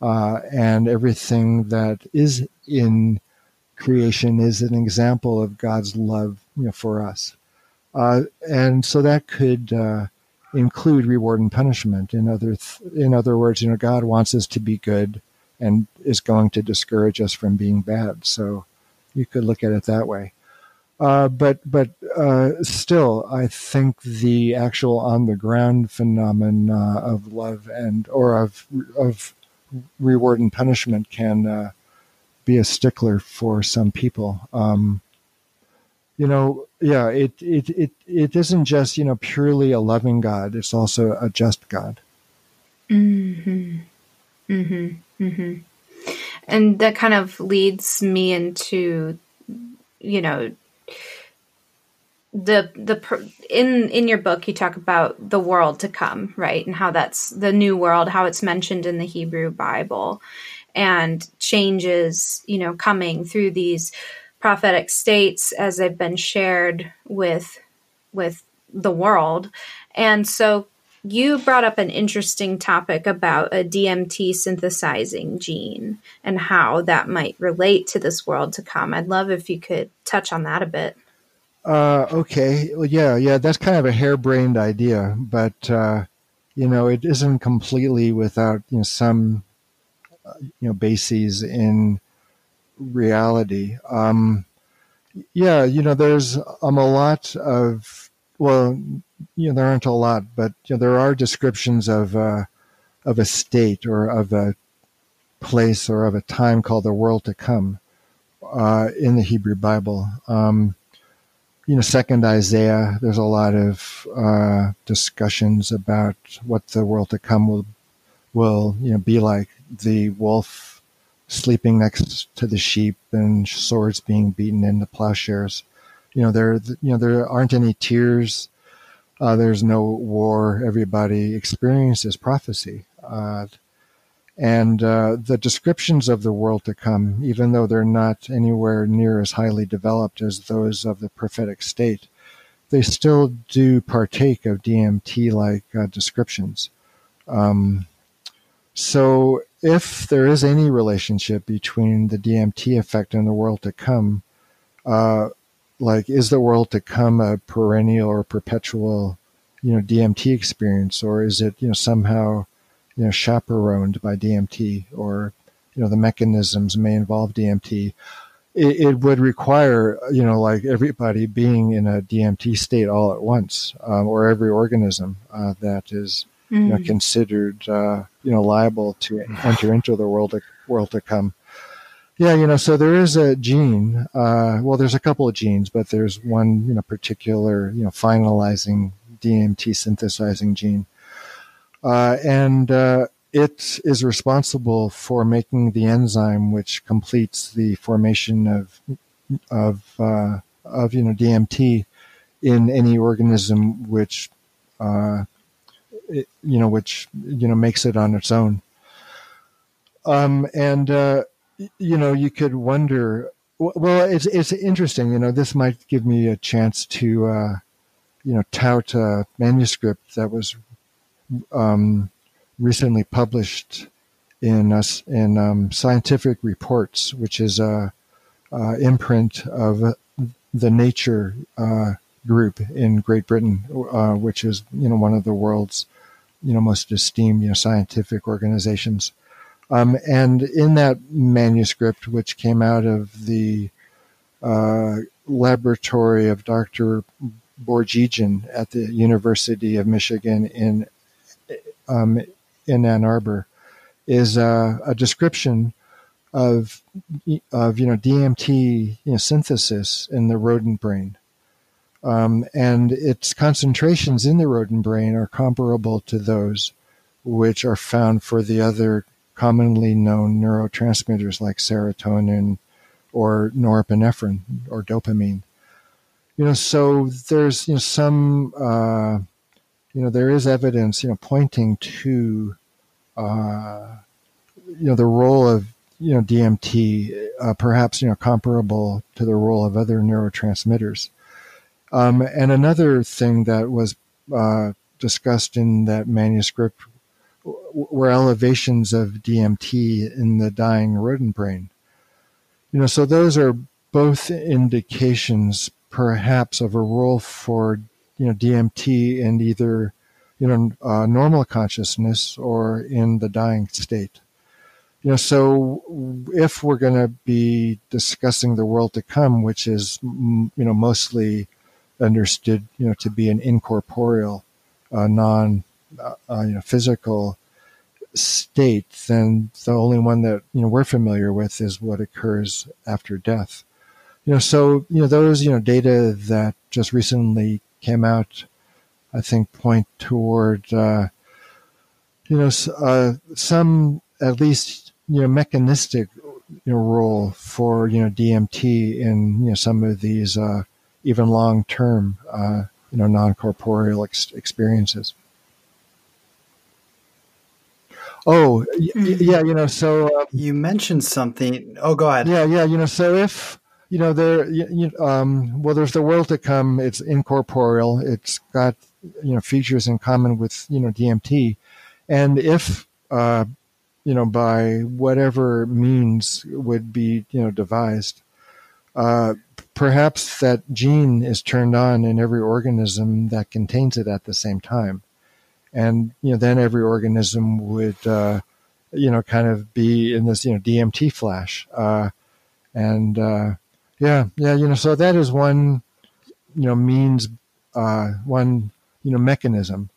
uh, and everything that is in creation is an example of God's love, you know, for us. Uh, and so that could uh, include reward and punishment. In other th- in other words, you know, God wants us to be good and is going to discourage us from being bad. So you could look at it that way. Uh, but but uh, still, I think the actual on the ground phenomena of love and or of of reward and punishment can uh, be a stickler for some people. Um, you know, yeah, it, it it it isn't just you know purely a loving God; it's also a just God. Hmm. Hmm. Hmm. And that kind of leads me into, you know, the the in in your book you talk about the world to come right and how that's the new world how it's mentioned in the hebrew bible and changes you know coming through these prophetic states as they've been shared with with the world and so you brought up an interesting topic about a DMT synthesizing gene and how that might relate to this world to come. I'd love if you could touch on that a bit. Uh, okay. Well, yeah, yeah, that's kind of a harebrained idea, but uh, you know, it isn't completely without you know some uh, you know bases in reality. Um, yeah, you know, there's um, a lot of well, you know, there aren't a lot, but you know, there are descriptions of uh, of a state or of a place or of a time called the world to come uh, in the Hebrew Bible. Um, you know, Second Isaiah, there's a lot of uh, discussions about what the world to come will will you know be like. The wolf sleeping next to the sheep and swords being beaten into plowshares. You know, there you know there aren't any tears. Uh, there's no war. Everybody experiences prophecy. Uh, and uh, the descriptions of the world to come, even though they're not anywhere near as highly developed as those of the prophetic state, they still do partake of DMT like uh, descriptions. Um, so, if there is any relationship between the DMT effect and the world to come, uh, like is the world to come a perennial or perpetual, you know, DMT experience, or is it you know somehow you know, chaperoned by DMT or, you know, the mechanisms may involve DMT. It, it would require, you know, like everybody being in a DMT state all at once, um, or every organism uh, that is, mm. you know, mm. considered, uh, you know, liable to enter into the world to, world to come. Yeah, you know, so there is a gene. Uh, well, there's a couple of genes, but there's one, you know, particular, you know, finalizing DMT synthesizing gene uh, and uh, it is responsible for making the enzyme which completes the formation of of uh, of you know DMT in any organism which uh, you know which you know makes it on its own. Um, and uh, you know you could wonder. Well, it's it's interesting. You know, this might give me a chance to uh, you know tout a manuscript that was um, recently published in us in um, Scientific Reports, which is a, a imprint of the Nature uh, group in Great Britain, uh, which is you know one of the world's you know most esteemed you know scientific organizations. Um, and in that manuscript, which came out of the uh, laboratory of Dr. Borjigin at the University of Michigan in um, in Ann Arbor is a description of of you know DMT you know, synthesis in the rodent brain, um, and its concentrations in the rodent brain are comparable to those which are found for the other commonly known neurotransmitters like serotonin, or norepinephrine or dopamine. You know, so there's you know some uh, you know there is evidence you know pointing to uh, you know the role of you know DMT, uh, perhaps you know comparable to the role of other neurotransmitters. Um, and another thing that was uh, discussed in that manuscript were elevations of DMT in the dying rodent brain. You know, so those are both indications, perhaps, of a role for you know DMT in either you know uh, normal consciousness or in the dying state. You know, so if we're going to be discussing the world to come, which is you know mostly understood you know to be an incorporeal, uh, non uh, uh you know physical state, then the only one that you know we're familiar with is what occurs after death. You know, so you know those you know data that just recently came out, I think point toward uh, you know uh, some at least you know mechanistic you know role for you know DMT in you know some of these uh, even long term uh, you know non corporeal ex- experiences. Oh, mm-hmm. yeah, you know, so uh, you mentioned something. Oh, go ahead. Yeah, yeah, you know, so if you know there, you, you, um, well, there's the world to come. It's incorporeal. It's got you know features in common with you know DMT, and if uh, you know by whatever means would be you know devised, uh, perhaps that gene is turned on in every organism that contains it at the same time and you know then every organism would uh, you know kind of be in this you know DMT flash, uh, and uh, yeah, yeah, you know, so that is one you know means uh, one you know mechanism.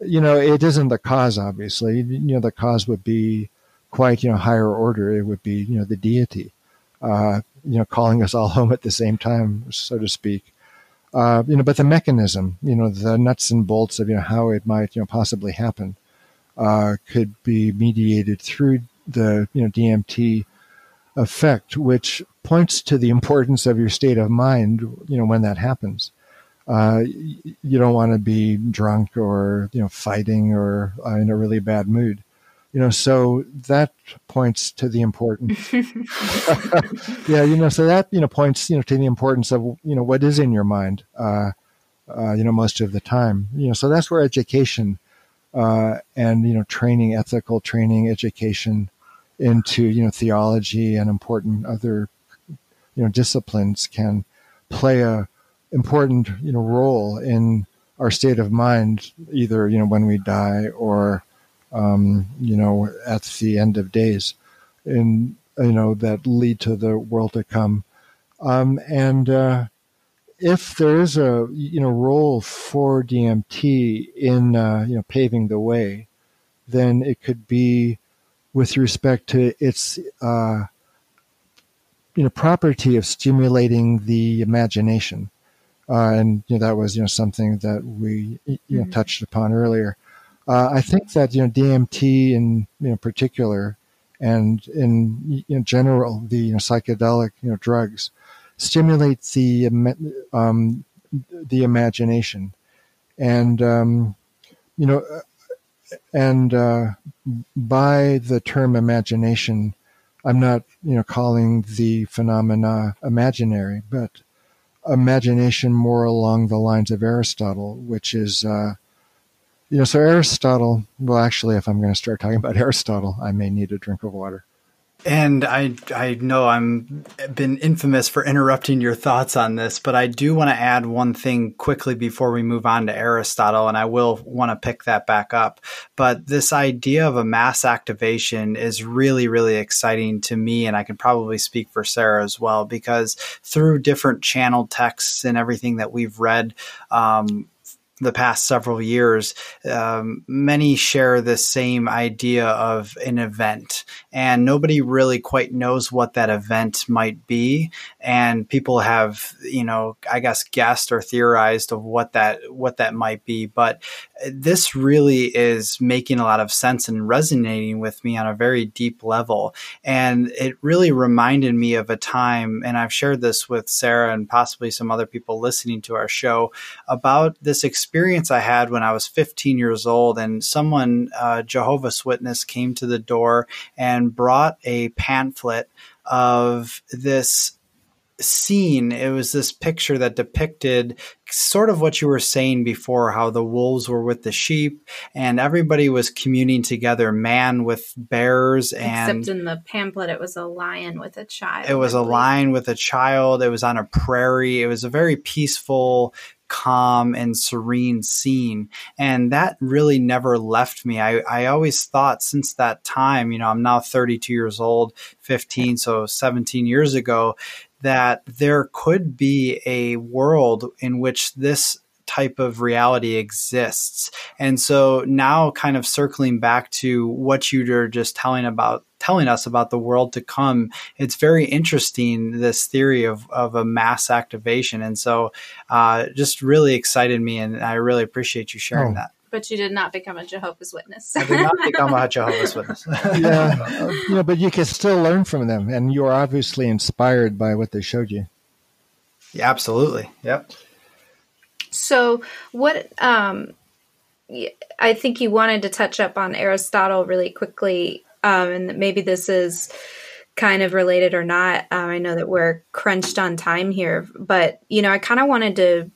You know, it isn't the cause, obviously. You know, the cause would be quite you know higher order. It would be you know the deity, uh, you know, calling us all <laughs> home at the same time, so to speak uh, you know, but the mechanism, you know, the nuts and bolts of you know how it might you know possibly happen, uh, could be mediated through the you know DMT effect, which points to the importance of your state of mind. You know, when that happens, uh, you don't want to be drunk or you know fighting or uh, in a really bad mood you know so that points to the importance yeah you know so that you know points you know to the importance of you know what is in your mind uh, uh, you know most of the time you know so that's where education uh, and you know training ethical training education into you know theology and important other you know disciplines can play a important you know role in our state of mind either you know when we die or um, you know, at the end of days, in you know that lead to the world to come. Um, and uh, if there is a you know role for DMT in uh, you know paving the way, then it could be with respect to its uh, you know property of stimulating the imagination, uh, and you know that was you know something that we you know mm-hmm. touched upon earlier. Uh, I think that you know DMT in you know particular, and in know, general the you know, psychedelic you know drugs stimulate the um, the imagination, and um, you know, and uh, by the term imagination, I'm not you know calling the phenomena imaginary, but imagination more along the lines of Aristotle, which is uh, you know, so Aristotle, well, actually, if I'm going to start talking about <laughs> Aristotle, I may need a drink of water. And I I know I'm been infamous for interrupting your thoughts on this, but I do want to add one thing quickly before we move on to Aristotle, and I will want to pick that back up. But this idea of a mass activation is really, really exciting to me, and I can probably speak for Sarah as well, because through different channel texts and everything that we've read, um, the past several years, um, many share the same idea of an event, and nobody really quite knows what that event might be. And people have, you know, I guess guessed or theorized of what that what that might be. But this really is making a lot of sense and resonating with me on a very deep level. And it really reminded me of a time, and I've shared this with Sarah and possibly some other people listening to our show about this experience I had when I was 15 years old. And someone, uh, Jehovah's Witness, came to the door and brought a pamphlet of this scene. It was this picture that depicted sort of what you were saying before how the wolves were with the sheep and everybody was communing together, man with bears. And except in the pamphlet, it was a lion with a child. It was a lion with a child. It was on a prairie. It was a very peaceful, calm and serene scene. And that really never left me. I, I always thought since that time, you know, I'm now 32 years old, 15, so 17 years ago, that there could be a world in which this type of reality exists. And so now kind of circling back to what you were just telling about telling us about the world to come, it's very interesting this theory of, of a mass activation. And so uh, just really excited me and I really appreciate you sharing oh. that. But you did not become a Jehovah's Witness. I did not become a <laughs> Jehovah's Witness. <laughs> <laughs> yeah, you know, but you can still learn from them, and you're obviously inspired by what they showed you. Yeah, absolutely. Yep. So, what um, I think you wanted to touch up on Aristotle really quickly, um, and maybe this is kind of related or not. Um, I know that we're crunched on time here, but you know, I kind of wanted to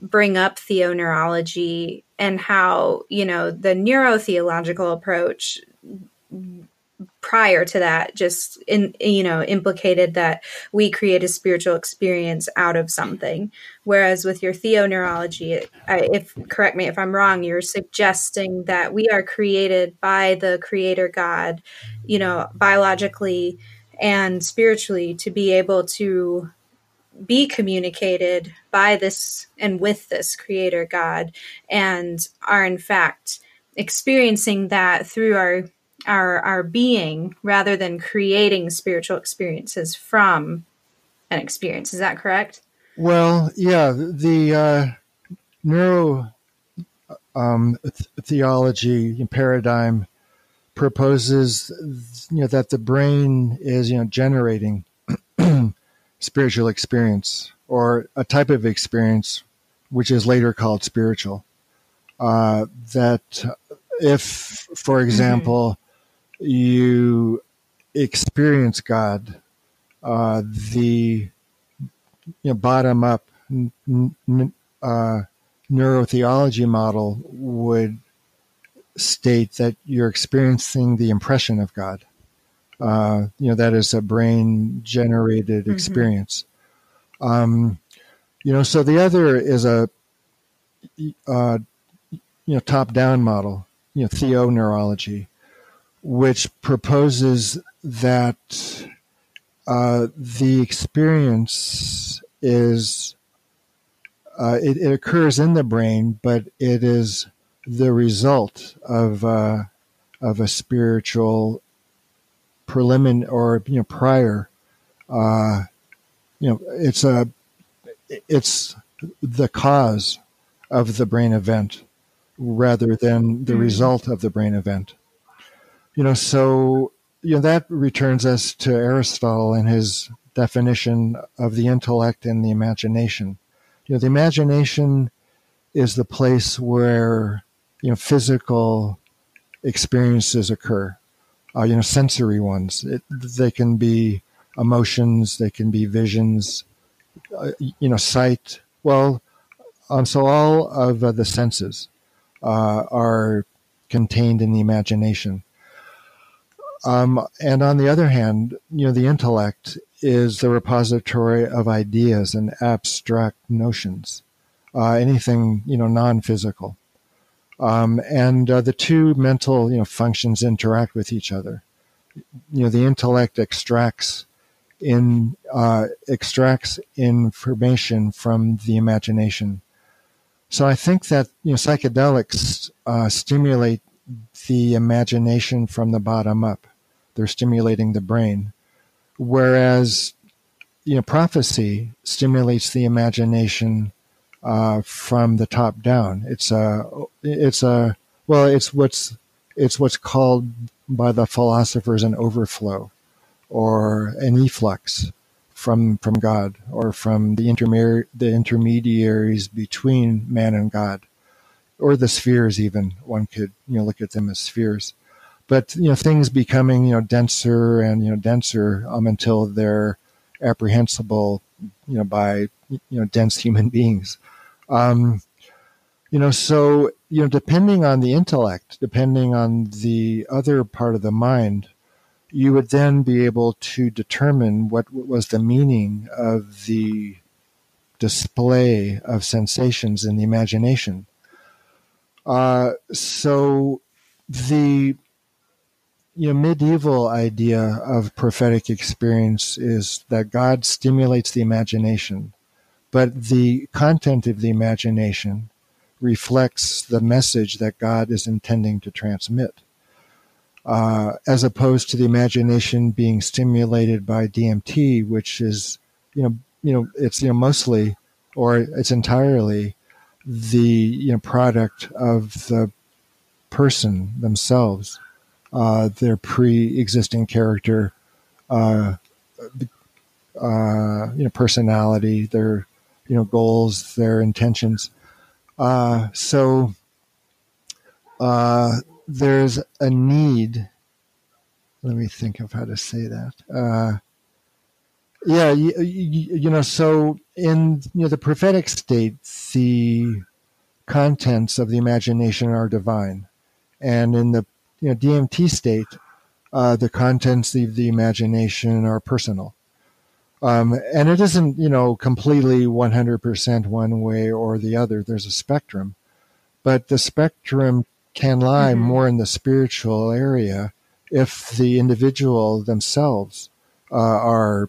bring up theoneurology and how you know the neurotheological approach prior to that just in you know implicated that we create a spiritual experience out of something. Whereas with your theo neurology if correct me if i'm wrong you're suggesting that we are created by the creator god you know biologically and spiritually to be able to be communicated by this and with this creator God and are in fact experiencing that through our our our being rather than creating spiritual experiences from an experience. Is that correct? Well yeah the uh, neuro um, th- theology paradigm proposes you know that the brain is you know generating spiritual experience or a type of experience which is later called spiritual. Uh, that if, for mm-hmm. example, mm-hmm. you experience God, uh, the you know, bottom up n- n- uh, neurotheology model would state that you're experiencing the impression of God. Uh, you know, that is a brain generated mm-hmm. experience. Um, you know, so the other is a, uh, you know, top down model, you know, theoneurology, which proposes that uh, the experience is, uh, it, it, occurs in the brain, but it is the result of, uh, of a spiritual preliminary or you know prior uh, you know it's a it's the cause of the brain event rather than the mm-hmm. result of the brain event. You know so you know that returns us to aristotle and his definition of the intellect and the imagination. You know the imagination is the place where you know physical experiences occur uh, you know, sensory ones. It, they can be emotions, they can be visions, uh, you know, sight. Well, um, so all of uh, the senses uh, are contained in the imagination. Um, and on the other hand, you know, the intellect is the repository of ideas and abstract notions, uh, anything, you know, non-physical. Um, and uh, the two mental you know functions interact with each other. You know, the intellect extracts in uh, extracts information from the imagination. So I think that you know psychedelics uh, stimulate the imagination from the bottom up. They're stimulating the brain, whereas you know prophecy stimulates the imagination uh, from the top down. It's a it's a well, it's what's it's what's called by the philosophers an overflow or an efflux from from God or from the intermediary the intermediaries between man and God or the spheres even. One could you know look at them as spheres. But you know things becoming you know denser and you know denser um, until they're apprehensible you know by you know dense human <laughs> beings um, you know so you know depending on the intellect depending on the other part of the mind you would then be able to determine what was the meaning of the display of sensations in the imagination. Uh, so the you know medieval idea of prophetic experience is that God stimulates the imagination, but the content of the imagination reflects the message that God is intending to transmit uh, as opposed to the imagination being stimulated by DMT, which is, you know, you know, it's you know mostly or it's entirely the you know product of the person themselves, uh, their pre-existing character, uh, uh, you know, personality, their you know goals, their intentions. Uh, so uh, there's a need. Let me think of how to say that. Uh, yeah, you, you, you, know, so in you know the prophetic state, the contents of the imagination are divine, and in the you know DMT state, uh, the contents of the imagination are personal. Um, and it isn't, you know, completely 100% one way or the other. There's a spectrum, but the spectrum can lie mm-hmm. more in the spiritual area if the individual themselves uh, are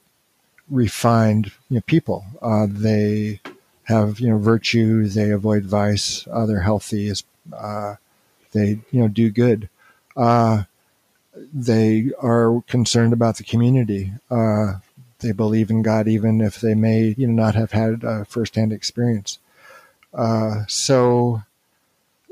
refined you know, people. Uh, they have you know virtue. They avoid vice. Uh, they're healthy. Uh, they you know do good. Uh, they are concerned about the community. Uh, they believe in God even if they may you know not have had a firsthand experience. so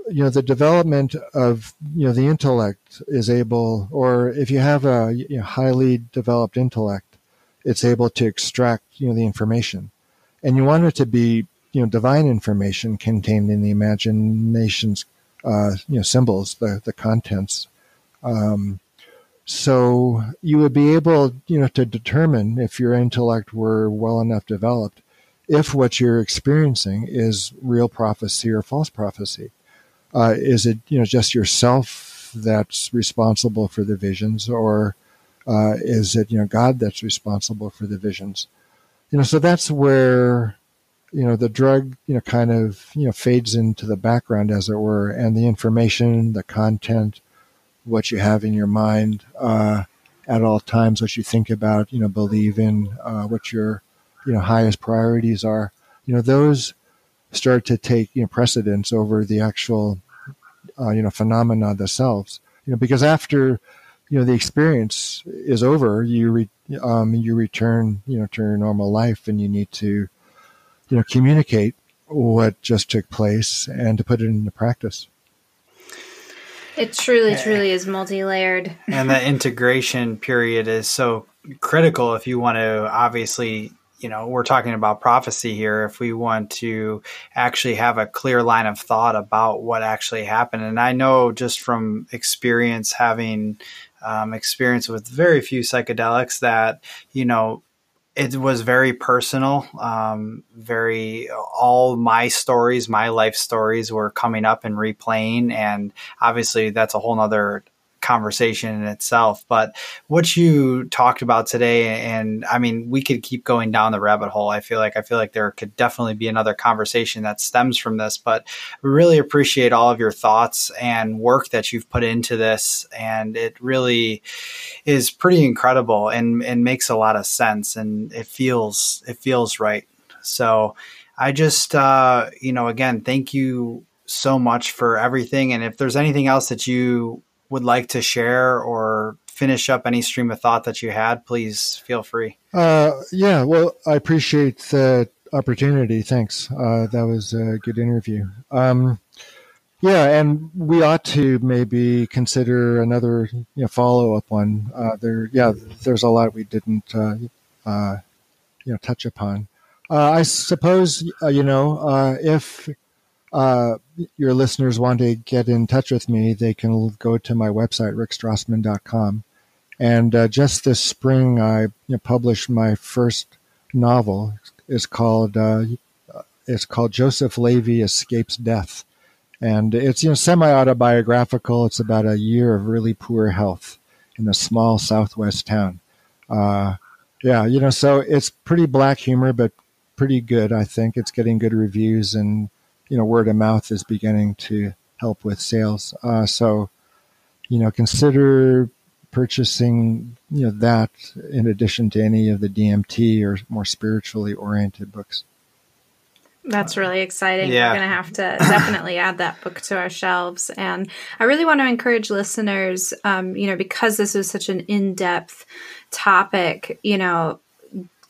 you know the development of you know the intellect is able or if you have a you know, highly developed intellect it's able to extract you know the information and you want it to be you know divine information contained in the imagination's uh, you know symbols the the contents um, so you would be able you know to determine if your intellect were well enough developed if what you're experiencing is real prophecy or false prophecy uh, is it you know just yourself that's responsible for the visions, or uh, is it you know God that's responsible for the visions? You know, so that's where you know the drug you know kind of you know fades into the background, as it were, and the information, the content, what you have in your mind uh, at all times, what you think about, you know, believe in, uh, what your you know highest priorities are. You know, those start to take you know precedence over the actual uh, you know phenomena themselves. You know, because after you know the experience is over, you re, um, you return you know to your normal life, and you need to you know communicate what just took place and to put it into practice. It truly, truly is multi layered. and the integration period is so critical if you want to obviously you know, we're talking about prophecy here. If we want to actually have a clear line of thought about what actually happened, and I know just from experience, having um, experience with very few psychedelics, that you know, it was very personal. Um, very all my stories, my life stories, were coming up and replaying, and obviously that's a whole nother conversation in itself. But what you talked about today, and I mean, we could keep going down the rabbit hole. I feel like I feel like there could definitely be another conversation that stems from this. But we really appreciate all of your thoughts and work that you've put into this, and it really is pretty incredible and and makes a lot of sense, and it feels it feels right. So I just, uh, you know, again, thank you so much for everything. And if there's anything else that you would like to share or finish up any stream of thought that you had, please feel free. Uh, yeah, well, I appreciate the opportunity. Thanks. Uh, that was a good interview. Um, yeah, and we ought to maybe consider another you know, follow up one. Uh, there, yeah, there's a lot we didn't uh, uh, you know touch upon. Uh, I suppose uh, you know uh, your listeners want to get in touch with me, they can go to my website rickstrassman.com. And just this spring, I you know, published my first novel. It's called it's called Joseph Levy Escapes Death and it's you know semi autobiographical. It's about a year of really poor health in a small southwest town. Uh, yeah, you know, so it's pretty black humor, but pretty good. I think it's getting good reviews, and you know, word of mouth is beginning to help with sales. Uh, so, you know, consider purchasing you know that in addition to any of the DMT or more spiritually oriented books. That's really exciting. Yeah. We're going to have to <coughs> definitely add that book to our shelves. And I really want to encourage listeners, um, you know, because this is such an in depth topic, you know,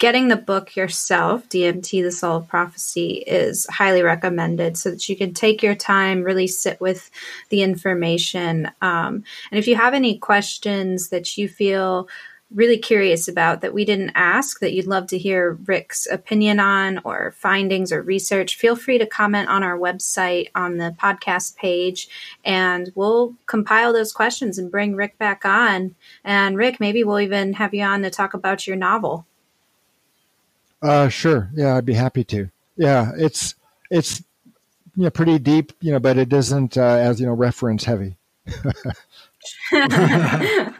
getting the book yourself, DMT, The Soul of Prophecy, is highly recommended so that you can take your time, really sit with the information. Um, and if you have any questions that you feel, really curious about that we didn't ask that you'd love to hear Rick's opinion on or findings or research, feel free to comment on our website on the podcast page and we'll compile those questions and bring Rick back on. And Rick, maybe we'll even have you on to talk about your novel. Uh, sure. Yeah, I'd be happy to. Yeah, it's it's you know pretty deep, you know, but it isn't uh, as you know reference heavy. <laughs> oh,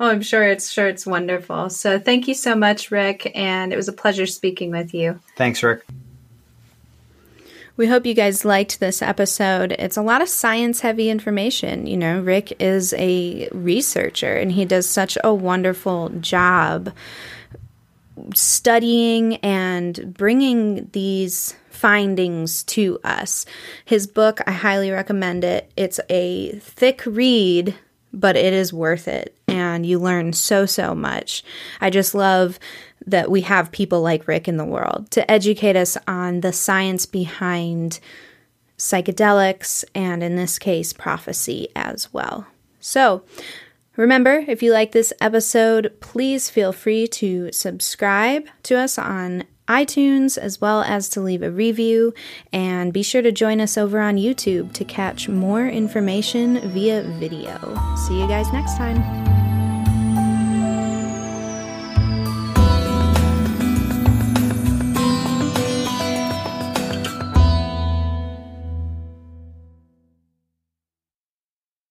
I'm sure it's sure it's wonderful. So thank you so much, Rick, and it was a pleasure speaking with you. Thanks, Rick. We hope you guys liked this episode. It's a lot of science heavy information. You know, Rick is a researcher and he does such a wonderful job studying and bringing these findings to us. His book, I highly recommend it. It's a thick read but it is worth it and you learn so so much. I just love that we have people like Rick in the world to educate us on the science behind psychedelics and in this case prophecy as well. So, remember if you like this episode, please feel free to subscribe to us on iTunes, as well as to leave a review. And be sure to join us over on YouTube to catch more information via video. See you guys next time.